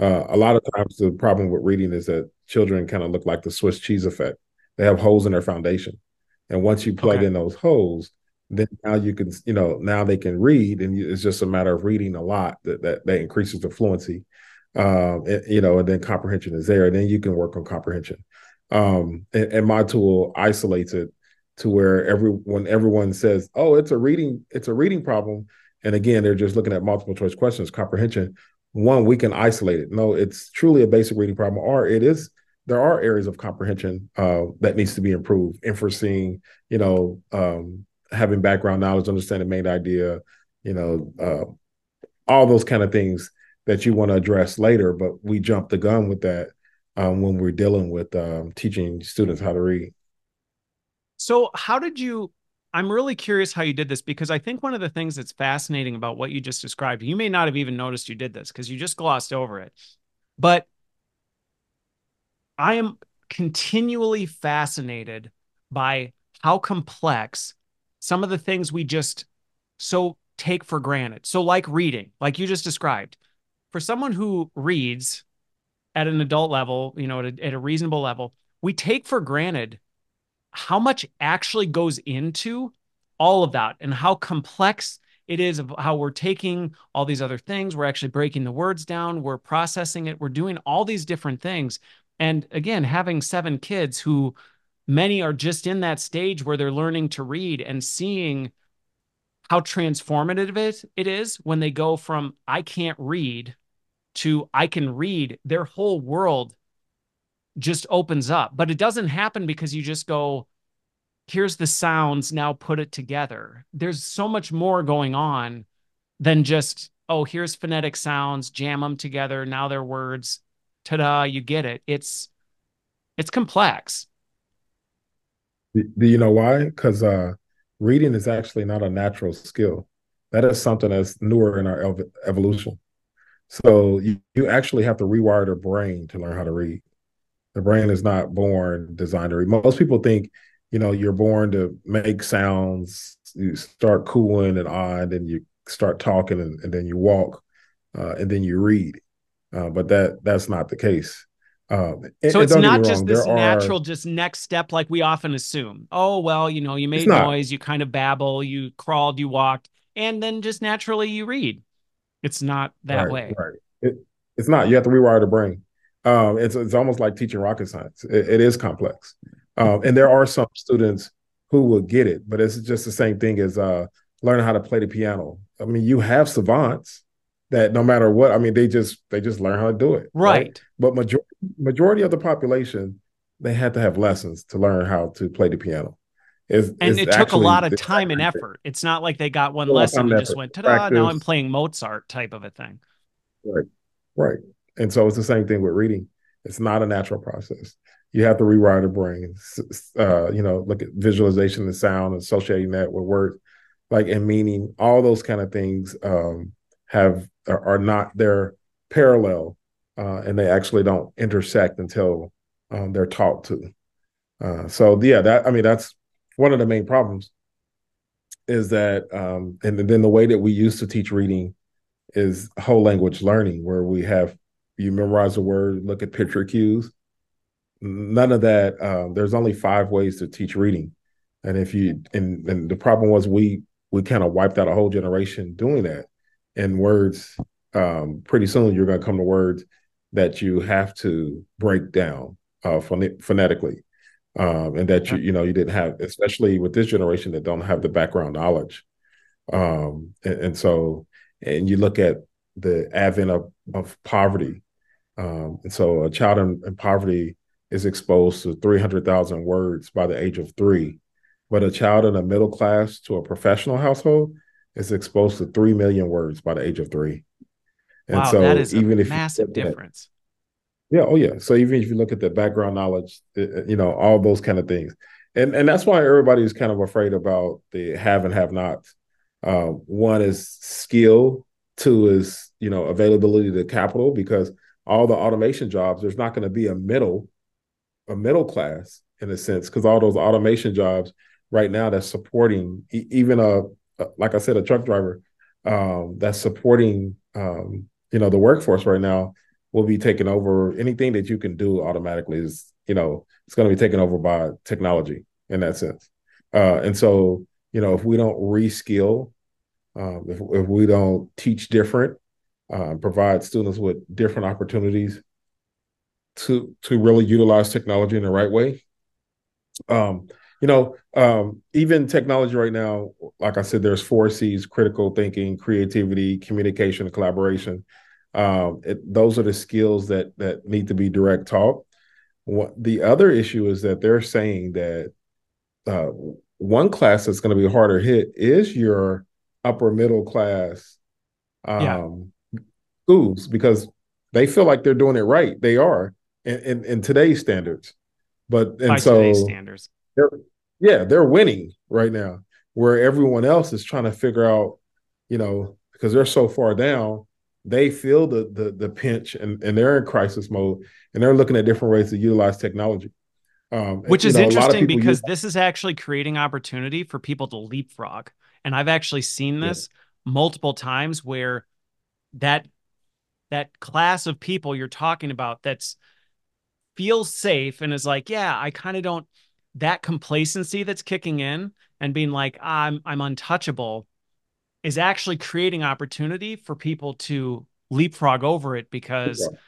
Uh, a lot of times, the problem with reading is that children kind of look like the Swiss cheese effect. They have holes in their foundation, and once you plug okay. in those holes, then now you can, you know, now they can read, and it's just a matter of reading a lot that that, that increases the fluency um, and, you know, and then comprehension is there, and then you can work on comprehension. Um, and, and, my tool isolates it to where every when everyone says, "Oh, it's a reading, it's a reading problem," and again, they're just looking at multiple choice questions, comprehension. One, we can isolate it. No, it's truly a basic reading problem, or it is. There are areas of comprehension uh, that needs to be improved. and Inferencing, you know, um, having background knowledge, understanding the main idea, you know, uh, all those kind of things that you want to address later, but we jump the gun with that um, when we're dealing with um, teaching students how to read. So, how did you? I'm really curious how you did this because I think one of the things that's fascinating about what you just described, you may not have even noticed you did this because you just glossed over it, but I am continually fascinated by how complex some of the things we just so take for granted. So, like reading, like you just described, for someone who reads at an adult level, you know, at a, at a reasonable level, we take for granted how much actually goes into all of that and how complex it is of how we're taking all these other things. We're actually breaking the words down, we're processing it, we're doing all these different things. And again, having seven kids who many are just in that stage where they're learning to read and seeing how transformative it, it is when they go from I can't read to I can read, their whole world just opens up. But it doesn't happen because you just go, here's the sounds, now put it together. There's so much more going on than just, oh, here's phonetic sounds, jam them together, now they're words. Ta-da, you get it. It's it's complex. Do you know why? Because uh, reading is actually not a natural skill. That is something that's newer in our ev- evolution. So you, you actually have to rewire the brain to learn how to read. The brain is not born designed to read. Most people think, you know, you're born to make sounds. You start cooing and on, and you start talking, and, and then you walk, uh, and then you read. Uh, but that that's not the case. Um, so it's not just this natural, are, just next step like we often assume. Oh well, you know, you made noise, you kind of babble, you crawled, you walked, and then just naturally you read. It's not that right, way. Right. It, it's not. You have to rewire the brain. Um, it's it's almost like teaching rocket science. it, it is complex, um, and there are some students who will get it, but it's just the same thing as uh, learning how to play the piano. I mean, you have savants that no matter what, I mean, they just they just learn how to do it. Right. right? But majority majority of the population, they had to have lessons to learn how to play the piano. It's, and it's it took a lot of time and effort. It's not like they got one lesson and just went, ta-da, now I'm playing Mozart type of a thing. Right. Right. And so it's the same thing with reading. It's not a natural process. You have to rewire the brain. Uh, you know, look at visualization and sound, associating that with words, like and meaning. All those kind of things um, have are, are not they're parallel, uh, and they actually don't intersect until um, they're taught to. Uh, so yeah, that I mean that's one of the main problems is that um, and then the way that we used to teach reading is whole language learning where we have you memorize a word look at picture cues. None of that um, there's only five ways to teach reading. And if you and, and the problem was we we kind of wiped out a whole generation doing that and words um, pretty soon you're going to come to words that you have to break down uh, phonetically, um, and that you you know you didn't have, especially with this generation that don't have the background knowledge, um, and, and, so and you look at the advent of, of poverty, um, and so a child in, in poverty is exposed to 300,000 words by the age of three, but a child in a middle class to a professional household is exposed to 3 million words by the age of three. And wow, so that is even if massive difference. yeah. Oh yeah. So even if you look at the background knowledge, you know, all those kind of things. And, and that's why everybody's kind of afraid about the have and have nots. Uh, one is skill. Two is, you know, availability to capital because all the automation jobs, there's not going to be a middle, a middle class in a sense, because all those automation jobs right now that's supporting even a, like I said, a truck driver um, that's supporting um, you know the workforce right now will be taken over. Anything that you can do automatically is you know it's going to be taken over by technology in that sense. Uh, and so you know if we don't reskill, um, if if we don't teach different, uh, provide students with different opportunities to to really utilize technology in the right way. Um, you know, um, even technology right now, like I said, there's four C's: critical thinking, creativity, communication, collaboration. Um, it, those are the skills that that need to be direct taught. What, the other issue is that they're saying that uh, one class that's going to be harder hit is your upper middle class um, yeah schools because they feel like they're doing it right. They are in, in, in today's standards. But and By so standards. They're, yeah, they're winning right now, where everyone else is trying to figure out, you know, because they're so far down, they feel the the the pinch and, and they're in crisis mode and they're looking at different ways to utilize technology. Um, Which is know, interesting because use- this is actually creating opportunity for people to leapfrog. And I've actually seen this yeah. multiple times where that that class of people you're talking about that's feels safe and is like, yeah, I kind of don't that complacency that's kicking in and being like, I'm I'm untouchable is actually creating opportunity for people to leapfrog over it because yeah.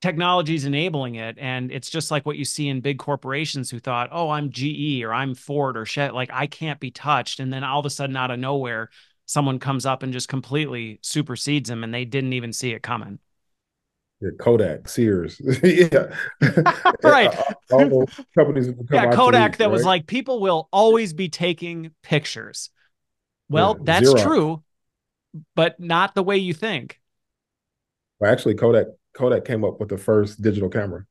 technology is enabling it. And it's just like what you see in big corporations who thought, oh, I'm GE or I'm Ford or shit, like I can't be touched. And then all of a sudden, out of nowhere, someone comes up and just completely supersedes them and they didn't even see it coming. Yeah, Kodak, Sears, yeah, right. all companies. Yeah, Kodak. That right? was like people will always be taking pictures. Well, yeah, that's Xerox. true, but not the way you think. Well, actually, Kodak Kodak came up with the first digital camera.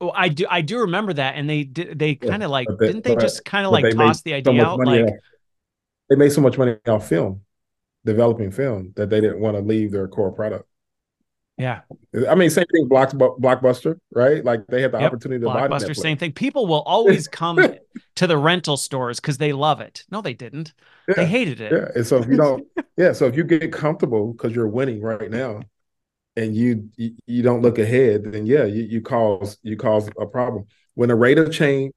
Oh, I do. I do remember that, and they did. They kind of like they, didn't they just kind of like toss the idea out like they made so much money off film, developing film, that they didn't want to leave their core product. Yeah. I mean, same thing, Block, Blockbuster, right? Like they had the yep. opportunity to Blockbuster, buy Blockbuster, same thing. People will always come to the rental stores because they love it. No, they didn't. Yeah. They hated it. Yeah. And so if you don't, yeah. So if you get comfortable because you're winning right now and you, you, you don't look ahead, then yeah, you, you cause you cause a problem. When the rate of change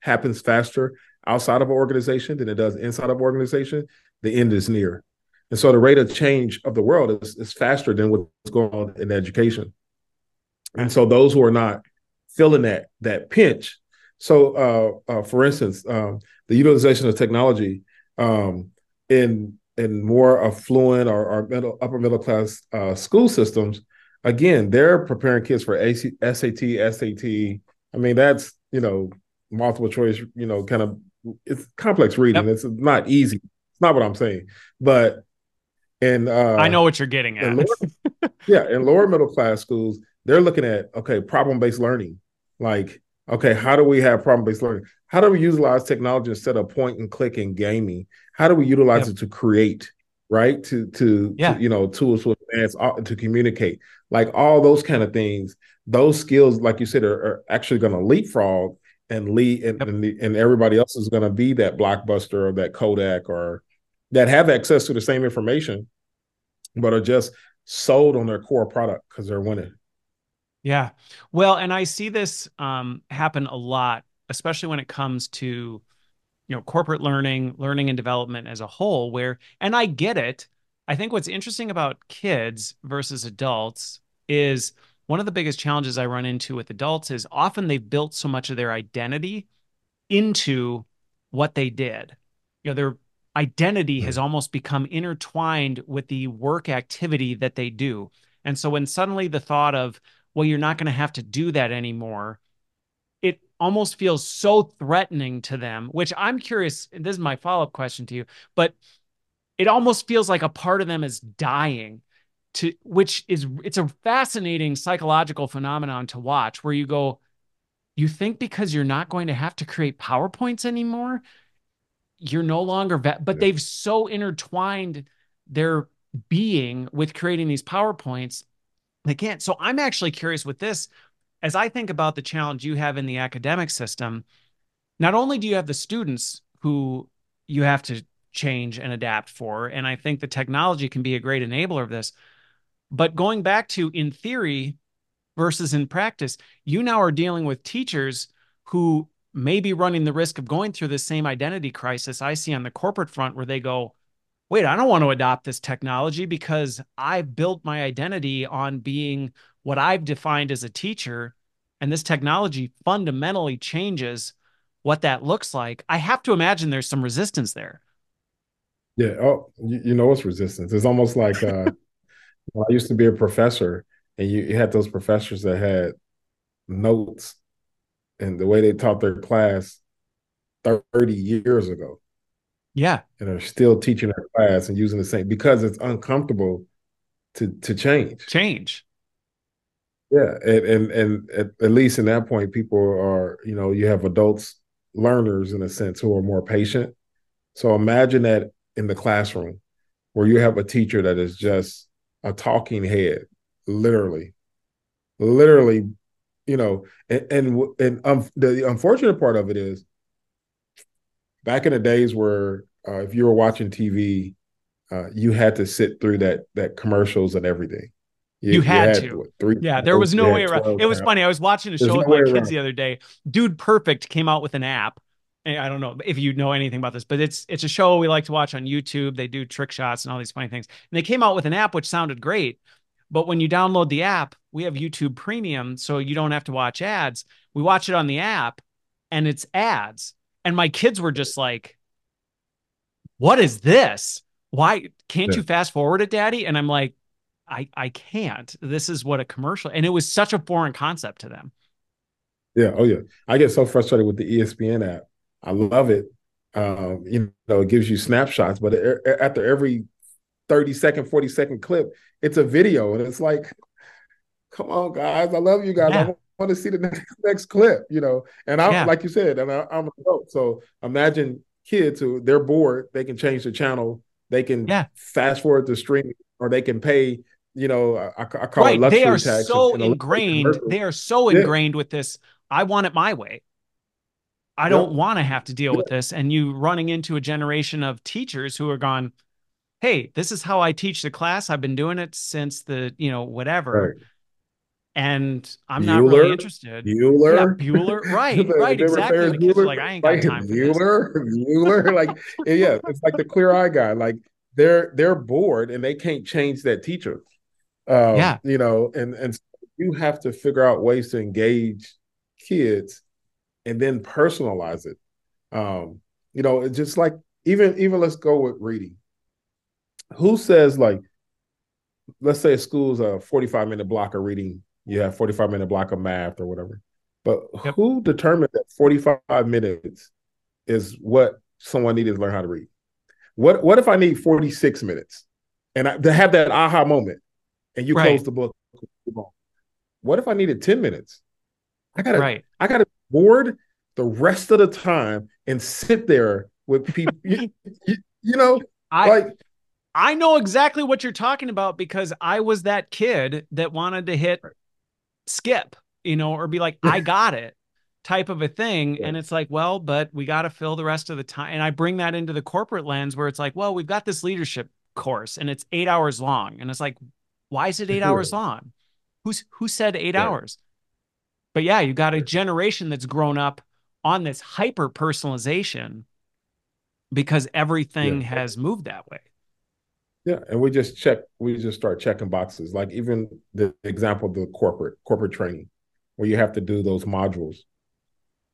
happens faster outside of an organization than it does inside of an organization, the end is near. And so the rate of change of the world is, is faster than what's going on in education. And so those who are not feeling that that pinch. So uh, uh, for instance, um, the utilization of technology um, in in more affluent or, or middle, upper middle class uh, school systems, again, they're preparing kids for ACT, SAT, SAT. I mean, that's you know multiple choice, you know, kind of it's complex reading. Yep. It's not easy. It's not what I'm saying, but and uh, I know what you're getting at. Lower, yeah, in lower middle class schools, they're looking at okay, problem based learning. Like, okay, how do we have problem based learning? How do we utilize technology instead of point and click and gaming? How do we utilize yep. it to create? Right to to, yeah. to you know tools to advance uh, to communicate like all those kind of things those skills like you said are, are actually going to leapfrog and lead, and, yep. and, and, everybody else is going to be that blockbuster or that Kodak or that have access to the same information, but are just sold on their core product because they're winning. Yeah. Well, and I see this um, happen a lot, especially when it comes to, you know, corporate learning, learning and development as a whole, where, and I get it. I think what's interesting about kids versus adults is one of the biggest challenges I run into with adults is often they've built so much of their identity into what they did. You know, their identity hmm. has almost become intertwined with the work activity that they do. And so when suddenly the thought of, well, you're not going to have to do that anymore, it almost feels so threatening to them, which I'm curious. This is my follow up question to you, but it almost feels like a part of them is dying to which is it's a fascinating psychological phenomenon to watch where you go you think because you're not going to have to create powerpoints anymore you're no longer but yeah. they've so intertwined their being with creating these powerpoints they can't. So i'm actually curious with this. As i think about the challenge you have in the academic system not only do you have the students who you have to change and adapt for and i think the technology can be a great enabler of this but going back to in theory versus in practice you now are dealing with teachers who may be running the risk of going through the same identity crisis I see on the corporate front where they go, wait, I don't want to adopt this technology because I've built my identity on being what I've defined as a teacher. And this technology fundamentally changes what that looks like. I have to imagine there's some resistance there. Yeah. Oh, you, you know, it's resistance. It's almost like uh, I used to be a professor, and you, you had those professors that had notes and the way they taught their class 30 years ago. Yeah. And are still teaching their class and using the same because it's uncomfortable to to change. Change. Yeah. And and, and at, at least in that point, people are, you know, you have adults, learners in a sense, who are more patient. So imagine that in the classroom where you have a teacher that is just a talking head, literally, literally you know, and and, and um, the unfortunate part of it is, back in the days where uh, if you were watching TV, uh, you had to sit through that that commercials and everything. You, you, had, you had, to. What, three, yeah, there was no way around. It was funny. I was watching a show with my kids around. the other day. Dude Perfect came out with an app. I don't know if you know anything about this, but it's it's a show we like to watch on YouTube. They do trick shots and all these funny things. And they came out with an app which sounded great, but when you download the app, we have YouTube Premium, so you don't have to watch ads. We watch it on the app and it's ads. And my kids were just like, What is this? Why can't yeah. you fast forward it, daddy? And I'm like, I, I can't. This is what a commercial, and it was such a foreign concept to them. Yeah. Oh, yeah. I get so frustrated with the ESPN app. I love it. Um, you know, it gives you snapshots, but after every 30 second, 40 second clip, it's a video. And it's like, come on, guys. I love you guys. Yeah. I want to see the next, next clip, you know. And I'm yeah. like you said, and I, am an adult. So imagine kids who they're bored, they can change the channel, they can yeah. fast forward the stream, or they can pay, you know, I, I call right. it luxury They are so ingrained, they are so ingrained with this. I want it my way. I don't want to have to deal with this. And you running into a generation of teachers who are gone, hey, this is how I teach the class. I've been doing it since the, you know, whatever. Right. And I'm Bueller, not really interested. Bueller. Yeah, Bueller. Right, right, exactly. The kids are like, I ain't got like, time for this. Bueller. like, yeah, it's like the clear eye guy. Like they're they're bored and they can't change that teacher. Um, yeah. You know, and and you have to figure out ways to engage kids and then personalize it. Um, you know, it's just like even even let's go with reading who says like let's say a school's a 45 minute block of reading you have 45 minute block of math or whatever but yep. who determined that 45 minutes is what someone needed to learn how to read what what if i need 46 minutes and I, to have that aha moment and you right. close the book what if i needed 10 minutes i gotta right. i gotta board the rest of the time and sit there with people you, you, you know I, like I know exactly what you're talking about because I was that kid that wanted to hit skip, you know, or be like, I got it type of a thing. Yeah. And it's like, well, but we got to fill the rest of the time. And I bring that into the corporate lens where it's like, well, we've got this leadership course and it's eight hours long. And it's like, why is it eight hours long? Who's who said eight yeah. hours? But yeah, you got a generation that's grown up on this hyper personalization because everything yeah. has moved that way. Yeah, and we just check. We just start checking boxes. Like even the example of the corporate corporate training, where you have to do those modules.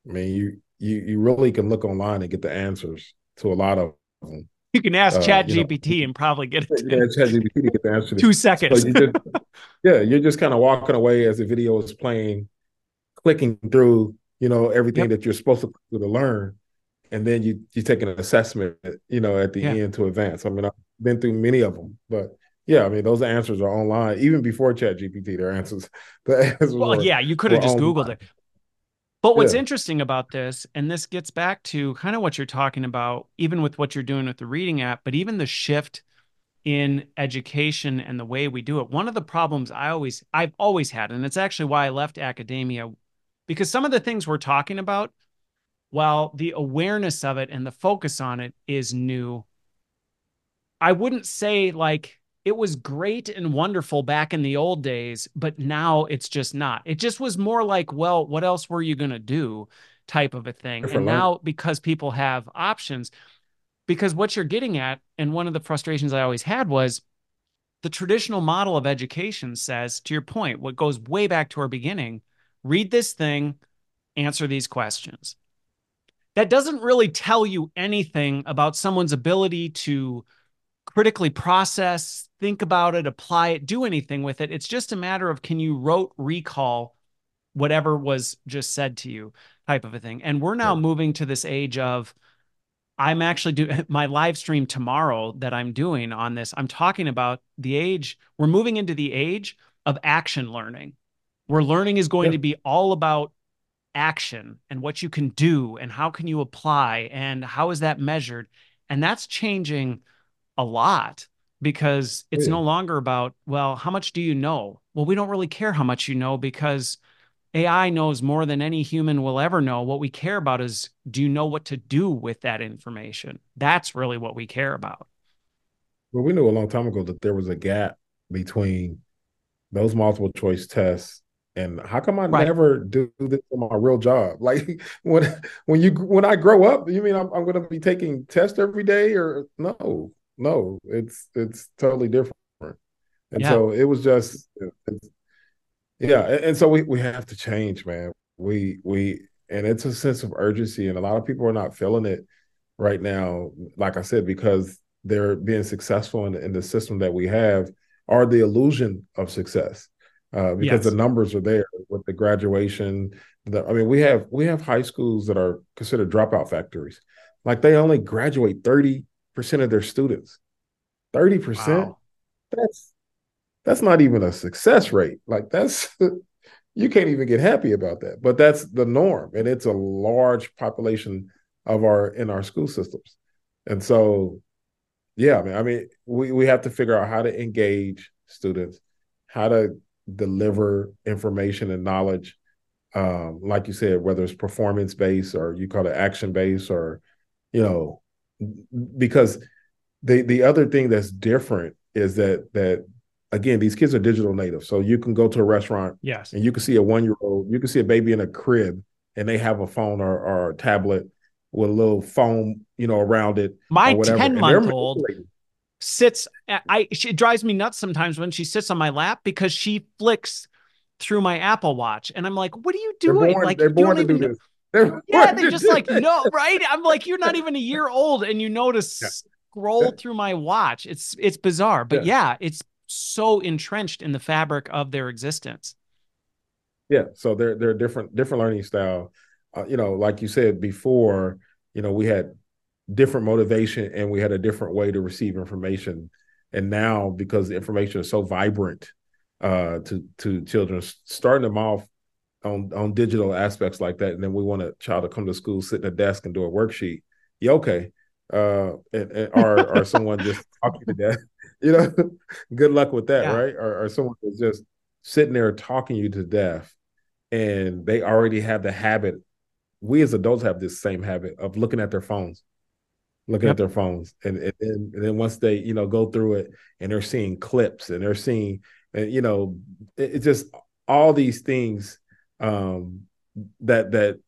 I mean, you you you really can look online and get the answers to a lot of them. You can ask uh, Chat GPT you know, and probably get it. Yeah, Chat GPT to get the answer. Two seconds. So you just, yeah, you're just kind of walking away as the video is playing, clicking through, you know, everything yep. that you're supposed to to learn, and then you you take an assessment, you know, at the yeah. end to advance. I mean, I've been through many of them, but yeah, I mean, those answers are online. Even before Chat GPT, their answers. The answers well, were, yeah, you could have just online. Googled it. But what's yeah. interesting about this, and this gets back to kind of what you're talking about, even with what you're doing with the reading app, but even the shift in education and the way we do it. One of the problems I always, I've always had, and it's actually why I left academia, because some of the things we're talking about, while the awareness of it and the focus on it is new, I wouldn't say like it was great and wonderful back in the old days, but now it's just not. It just was more like, well, what else were you going to do type of a thing. And now because people have options, because what you're getting at, and one of the frustrations I always had was the traditional model of education says, to your point, what goes way back to our beginning read this thing, answer these questions. That doesn't really tell you anything about someone's ability to critically process, think about it, apply it, do anything with it. It's just a matter of can you rote recall whatever was just said to you type of a thing. And we're now moving to this age of I'm actually doing my live stream tomorrow that I'm doing on this. I'm talking about the age, we're moving into the age of action learning, where learning is going to be all about action and what you can do and how can you apply and how is that measured. And that's changing a lot because it's yeah. no longer about, well, how much do you know? Well, we don't really care how much you know because AI knows more than any human will ever know. What we care about is do you know what to do with that information? That's really what we care about. Well, we knew a long time ago that there was a gap between those multiple choice tests and how come I right. never do this in my real job? Like when when you when I grow up, you mean I'm, I'm going to be taking tests every day or no? No, it's it's totally different. And yeah. so it was just, yeah. And, and so we we have to change, man. We we and it's a sense of urgency, and a lot of people are not feeling it right now. Like I said, because they're being successful in, in the system that we have, are the illusion of success. Uh, because yes. the numbers are there with the graduation. The, I mean, we have we have high schools that are considered dropout factories. Like they only graduate thirty percent of their students. Thirty percent. Wow. That's that's not even a success rate. Like that's you can't even get happy about that. But that's the norm, and it's a large population of our in our school systems. And so, yeah, I mean, I mean, we we have to figure out how to engage students, how to deliver information and knowledge. Um, like you said, whether it's performance based or you call it action based or, you know, because the the other thing that's different is that that again these kids are digital natives. So you can go to a restaurant yes. and you can see a one year old you can see a baby in a crib and they have a phone or, or a tablet with a little foam you know around it my 10 month old sits i she drives me nuts sometimes when she sits on my lap because she flicks through my apple watch and i'm like what are you doing? born, like they're born to do yeah, they just like no, right? I'm like, you're not even a year old, and you notice yeah. scroll through my watch. It's it's bizarre, but yeah. yeah, it's so entrenched in the fabric of their existence. Yeah, so they're they're different different learning style. Uh, you know, like you said before, you know, we had different motivation and we had a different way to receive information. And now, because the information is so vibrant uh, to to children, starting them off on on digital aspects like that, and then we want a child to come to school, sit in a desk, and do a worksheet. Yeah, okay. Uh, and, and or or someone just talking to death. You know, good luck with that, yeah. right? Or, or someone that's just sitting there talking you to death, and they already have the habit. We as adults have this same habit of looking at their phones, looking yep. at their phones, and, and and then once they you know go through it, and they're seeing clips, and they're seeing, and you know, it, it just all these things um, that that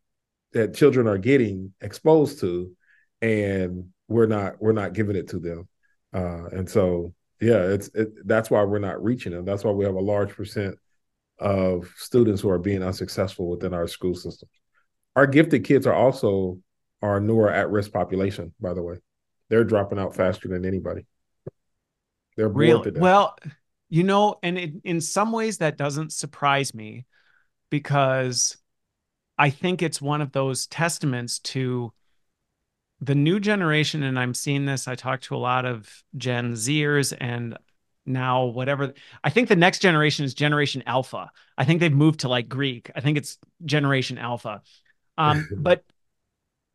that children are getting exposed to, and we're not we're not giving it to them. Uh, and so Yeah, it's it, that's why we're not reaching them. That's why we have a large percent of students who are being unsuccessful within our school system. Our gifted kids are also our newer at risk population, by the way. They're dropping out faster than anybody. They're really well, you know, and it, in some ways that doesn't surprise me because I think it's one of those testaments to the new generation. And I'm seeing this. I talk to a lot of Gen Zers and now whatever i think the next generation is generation alpha i think they've moved to like greek i think it's generation alpha um, but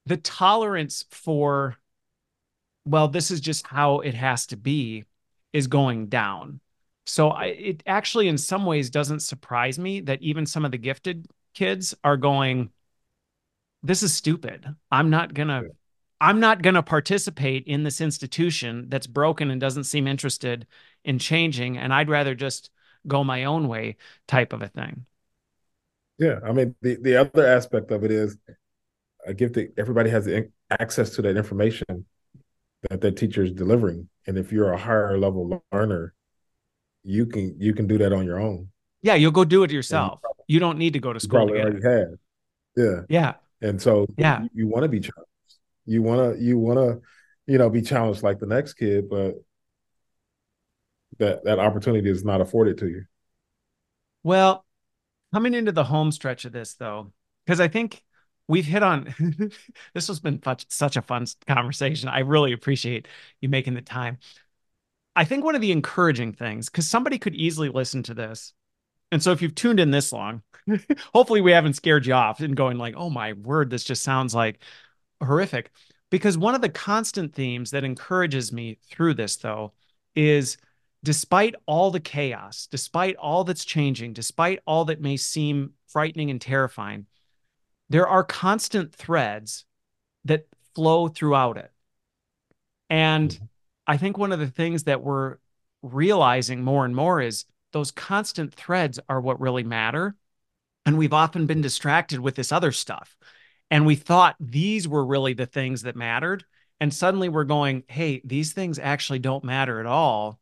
the tolerance for well this is just how it has to be is going down so I, it actually in some ways doesn't surprise me that even some of the gifted kids are going this is stupid i'm not gonna I'm not going to participate in this institution that's broken and doesn't seem interested in changing. And I'd rather just go my own way type of a thing. Yeah. I mean, the, the other aspect of it is I give the, everybody has access to that information that that teacher is delivering. And if you're a higher level learner, you can, you can do that on your own. Yeah. You'll go do it yourself. You, probably, you don't need to go to school. Probably already have. Yeah. Yeah. And so yeah, you, you want to be challenged you want to you want to you know be challenged like the next kid but that that opportunity is not afforded to you well coming into the home stretch of this though because i think we've hit on this has been such, such a fun conversation i really appreciate you making the time i think one of the encouraging things because somebody could easily listen to this and so if you've tuned in this long hopefully we haven't scared you off and going like oh my word this just sounds like horrific. Because one of the constant themes that encourages me through this, though, is despite all the chaos, despite all that's changing, despite all that may seem frightening and terrifying, there are constant threads that flow throughout it. And mm-hmm. I think one of the things that we're realizing more and more is those constant threads are what really matter. And we've often been distracted with this other stuff. And we thought these were really the things that mattered. And suddenly we're going, hey, these things actually don't matter at all,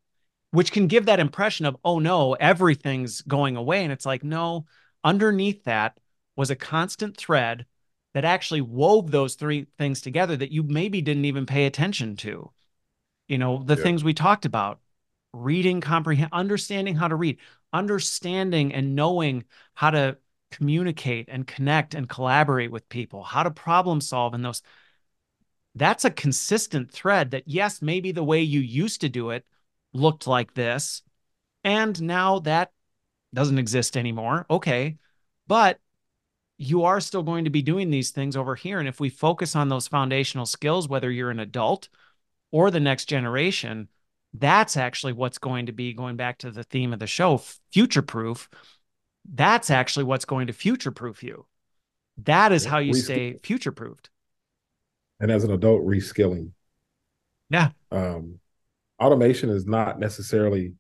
which can give that impression of, oh no, everything's going away. And it's like, no, underneath that was a constant thread that actually wove those three things together that you maybe didn't even pay attention to. You know, the yeah. things we talked about reading, comprehend, understanding how to read, understanding and knowing how to communicate and connect and collaborate with people, how to problem solve in those. That's a consistent thread that, yes, maybe the way you used to do it looked like this. And now that doesn't exist anymore. Okay. But you are still going to be doing these things over here. And if we focus on those foundational skills, whether you're an adult or the next generation, that's actually what's going to be going back to the theme of the show future proof that's actually what's going to future proof you. That is how you stay future proofed. And as an adult, reskilling. Yeah. Um, automation is not necessarily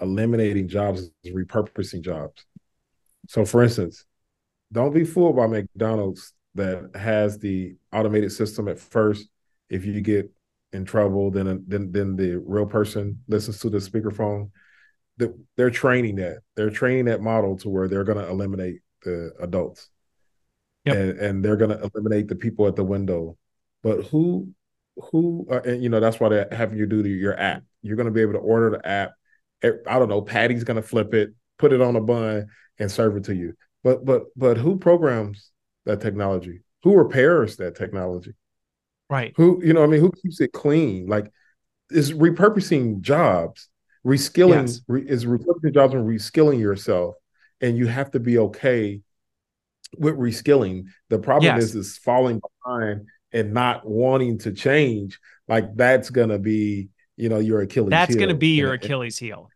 eliminating jobs, it's repurposing jobs. So, for instance, don't be fooled by McDonald's that has the automated system at first. If you get in trouble, then then then the real person listens to the speakerphone. They're training that. They're training that model to where they're going to eliminate the adults. Yep. and, and they're going to eliminate the people at the window. But who who uh, and you know that's why they have you do the, your app. You're going to be able to order the app. I don't know patty's going to flip it put it on a bun and serve it to you. But but but who programs that technology? Who repairs that technology right who you know i mean who keeps it clean like is repurposing jobs Reskilling yes. re, is repurposing jobs and reskilling yourself, and you have to be okay with reskilling. The problem yes. is is falling behind and not wanting to change. Like that's gonna be, you know, your Achilles. That's heel. gonna be your Achilles heel.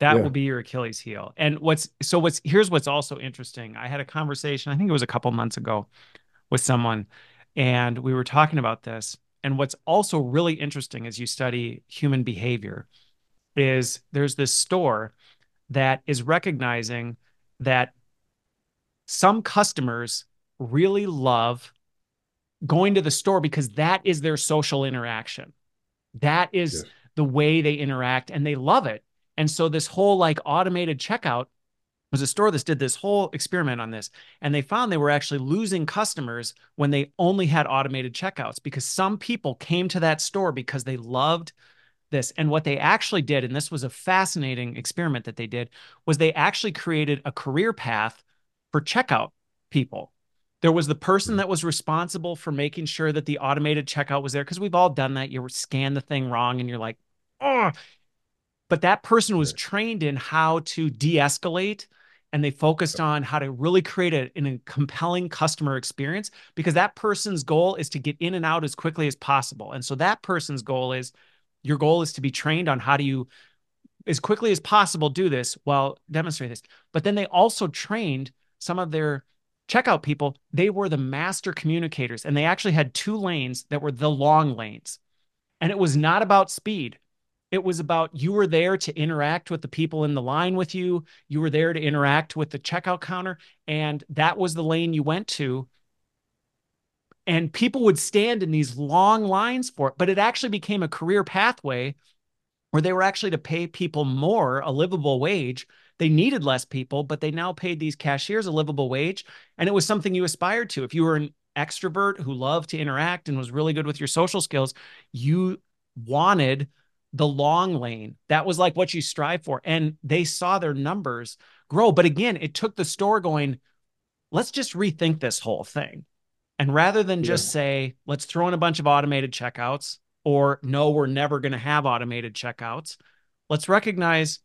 That yeah. will be your Achilles heel. And what's so what's here's what's also interesting. I had a conversation, I think it was a couple months ago, with someone, and we were talking about this. And what's also really interesting as you study human behavior is there's this store that is recognizing that some customers really love going to the store because that is their social interaction. That is the way they interact and they love it. And so this whole like automated checkout was a store that did this whole experiment on this and they found they were actually losing customers when they only had automated checkouts because some people came to that store because they loved this. And what they actually did and this was a fascinating experiment that they did was they actually created a career path for checkout people. There was the person hmm. that was responsible for making sure that the automated checkout was there because we've all done that. You scan the thing wrong and you're like oh but that person was trained in how to de-escalate and they focused on how to really create a, a compelling customer experience because that person's goal is to get in and out as quickly as possible. And so that person's goal is your goal is to be trained on how do you as quickly as possible do this while demonstrate this. But then they also trained some of their checkout people. They were the master communicators and they actually had two lanes that were the long lanes. And it was not about speed. It was about you were there to interact with the people in the line with you. You were there to interact with the checkout counter. And that was the lane you went to. And people would stand in these long lines for it. But it actually became a career pathway where they were actually to pay people more, a livable wage. They needed less people, but they now paid these cashiers a livable wage. And it was something you aspired to. If you were an extrovert who loved to interact and was really good with your social skills, you wanted the long lane. That was like what you strive for. And they saw their numbers grow. But again, it took the store going, let's just rethink this whole thing. And rather than just say, let's throw in a bunch of automated checkouts or no, we're never going to have automated checkouts, let's recognize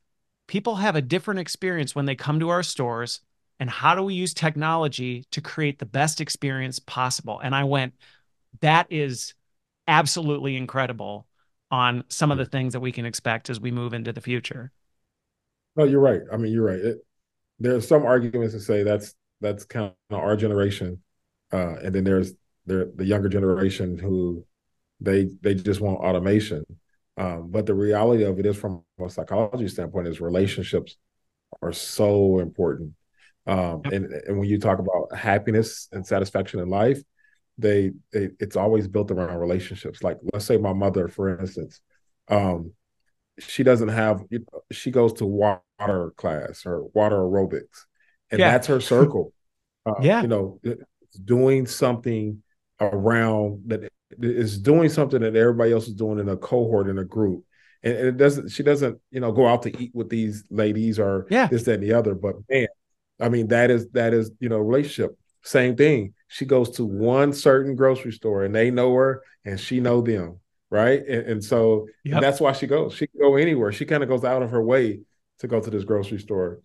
people have a different experience when they come to our stores. And how do we use technology to create the best experience possible? And I went, that is absolutely incredible on some of the things that we can expect as we move into the future. No, you're right. I mean, you're right. It, there's some arguments to say that's that's kind of our generation, uh, and then there's there the younger generation who they they just want automation. Um, but the reality of it is, from a psychology standpoint, is relationships are so important. Um, and, and when you talk about happiness and satisfaction in life, they, they it's always built around relationships. Like let's say my mother, for instance, um, she doesn't have she goes to water class or water aerobics, and yeah. that's her circle. Uh, yeah, you know, doing something around that is doing something that everybody else is doing in a cohort in a group and, it doesn't she doesn't you know go out to eat with these ladies or yeah. this that and the other but man i mean that is that is you know relationship same thing. She goes to one certain grocery store and they know her and she know them, right? And, and so yep. and that's why she goes. She can go anywhere. She kind of goes out of her way to go to this grocery store.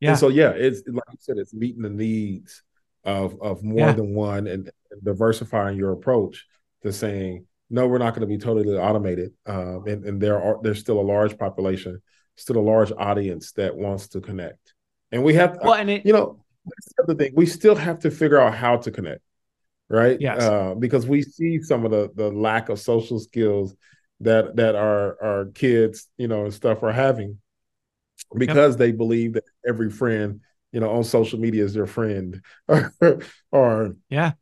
Yeah. And so yeah, it's like you said, it's meeting the needs of of more yeah. than one and, and, diversifying your approach to saying no, we're not going to be totally automated. Um, and, and there are there's still a large population, still a large audience that wants to connect. And we have, well, and it, you know, that's the other thing. We still have to figure out how to connect, right? Yes. Uh, because we see some of the the lack of social skills that that our our kids, you know, and stuff are having because yep. they believe that every friend, you know, on social media is their friend, or yeah.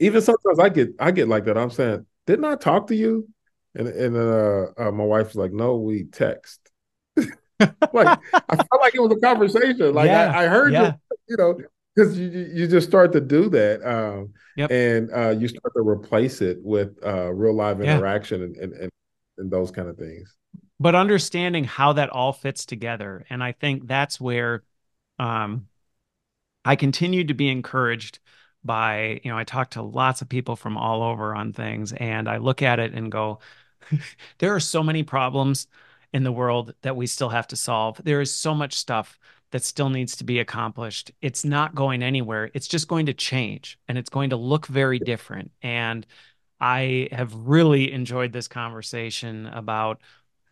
Even sometimes I get I get like that. I'm saying, didn't I talk to you? And and uh, uh, my wife's like, no, we text. like I felt like it was a conversation. Like yeah. I, I, heard yeah. you, you know, because you you just start to do that, um, yep. and uh, you start to replace it with uh, real live interaction yeah. and, and, and and those kind of things. But understanding how that all fits together, and I think that's where um, I continue to be encouraged by you know I talk to lots of people from all over on things, and I look at it and go, there are so many problems in the world that we still have to solve. There is so much stuff that still needs to be accomplished. It's not going anywhere. It's just going to change and it's going to look very different. And I have really enjoyed this conversation about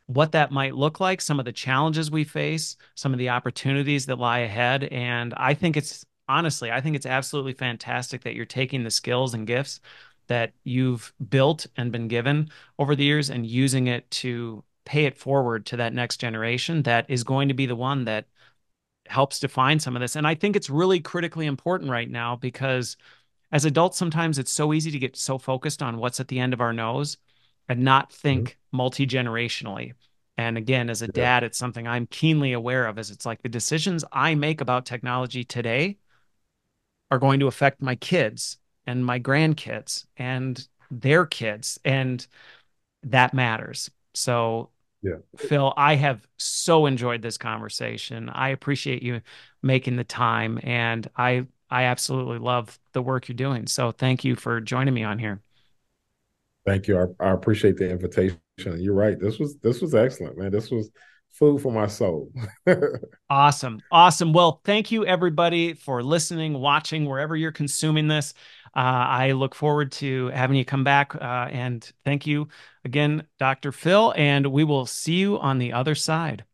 what that might look like, some of the challenges we face, some of the opportunities that lie ahead. And I think it's honestly, I think it's absolutely fantastic that you're taking the skills and gifts that you've built and been given over the years and using it to pay it forward to that next generation that is going to be the one that helps define some of this. And I think it's really critically important right now because as adults, sometimes it's so easy to get so focused on what's at the end of our nose and not think mm-hmm. multi generationally. And again, as a dad, it's something I'm keenly aware of. Is it's like the decisions I make about technology today are going to affect my kids and my grandkids and their kids, and that matters. So, yeah. Phil, I have so enjoyed this conversation. I appreciate you making the time, and I I absolutely love the work you're doing. So, thank you for joining me on here. Thank you. I, I appreciate the invitation. You're right. This was this was excellent, man. This was food for my soul. awesome. Awesome. Well, thank you everybody for listening, watching, wherever you're consuming this. Uh, I look forward to having you come back. Uh, and thank you again, Dr. Phil. And we will see you on the other side.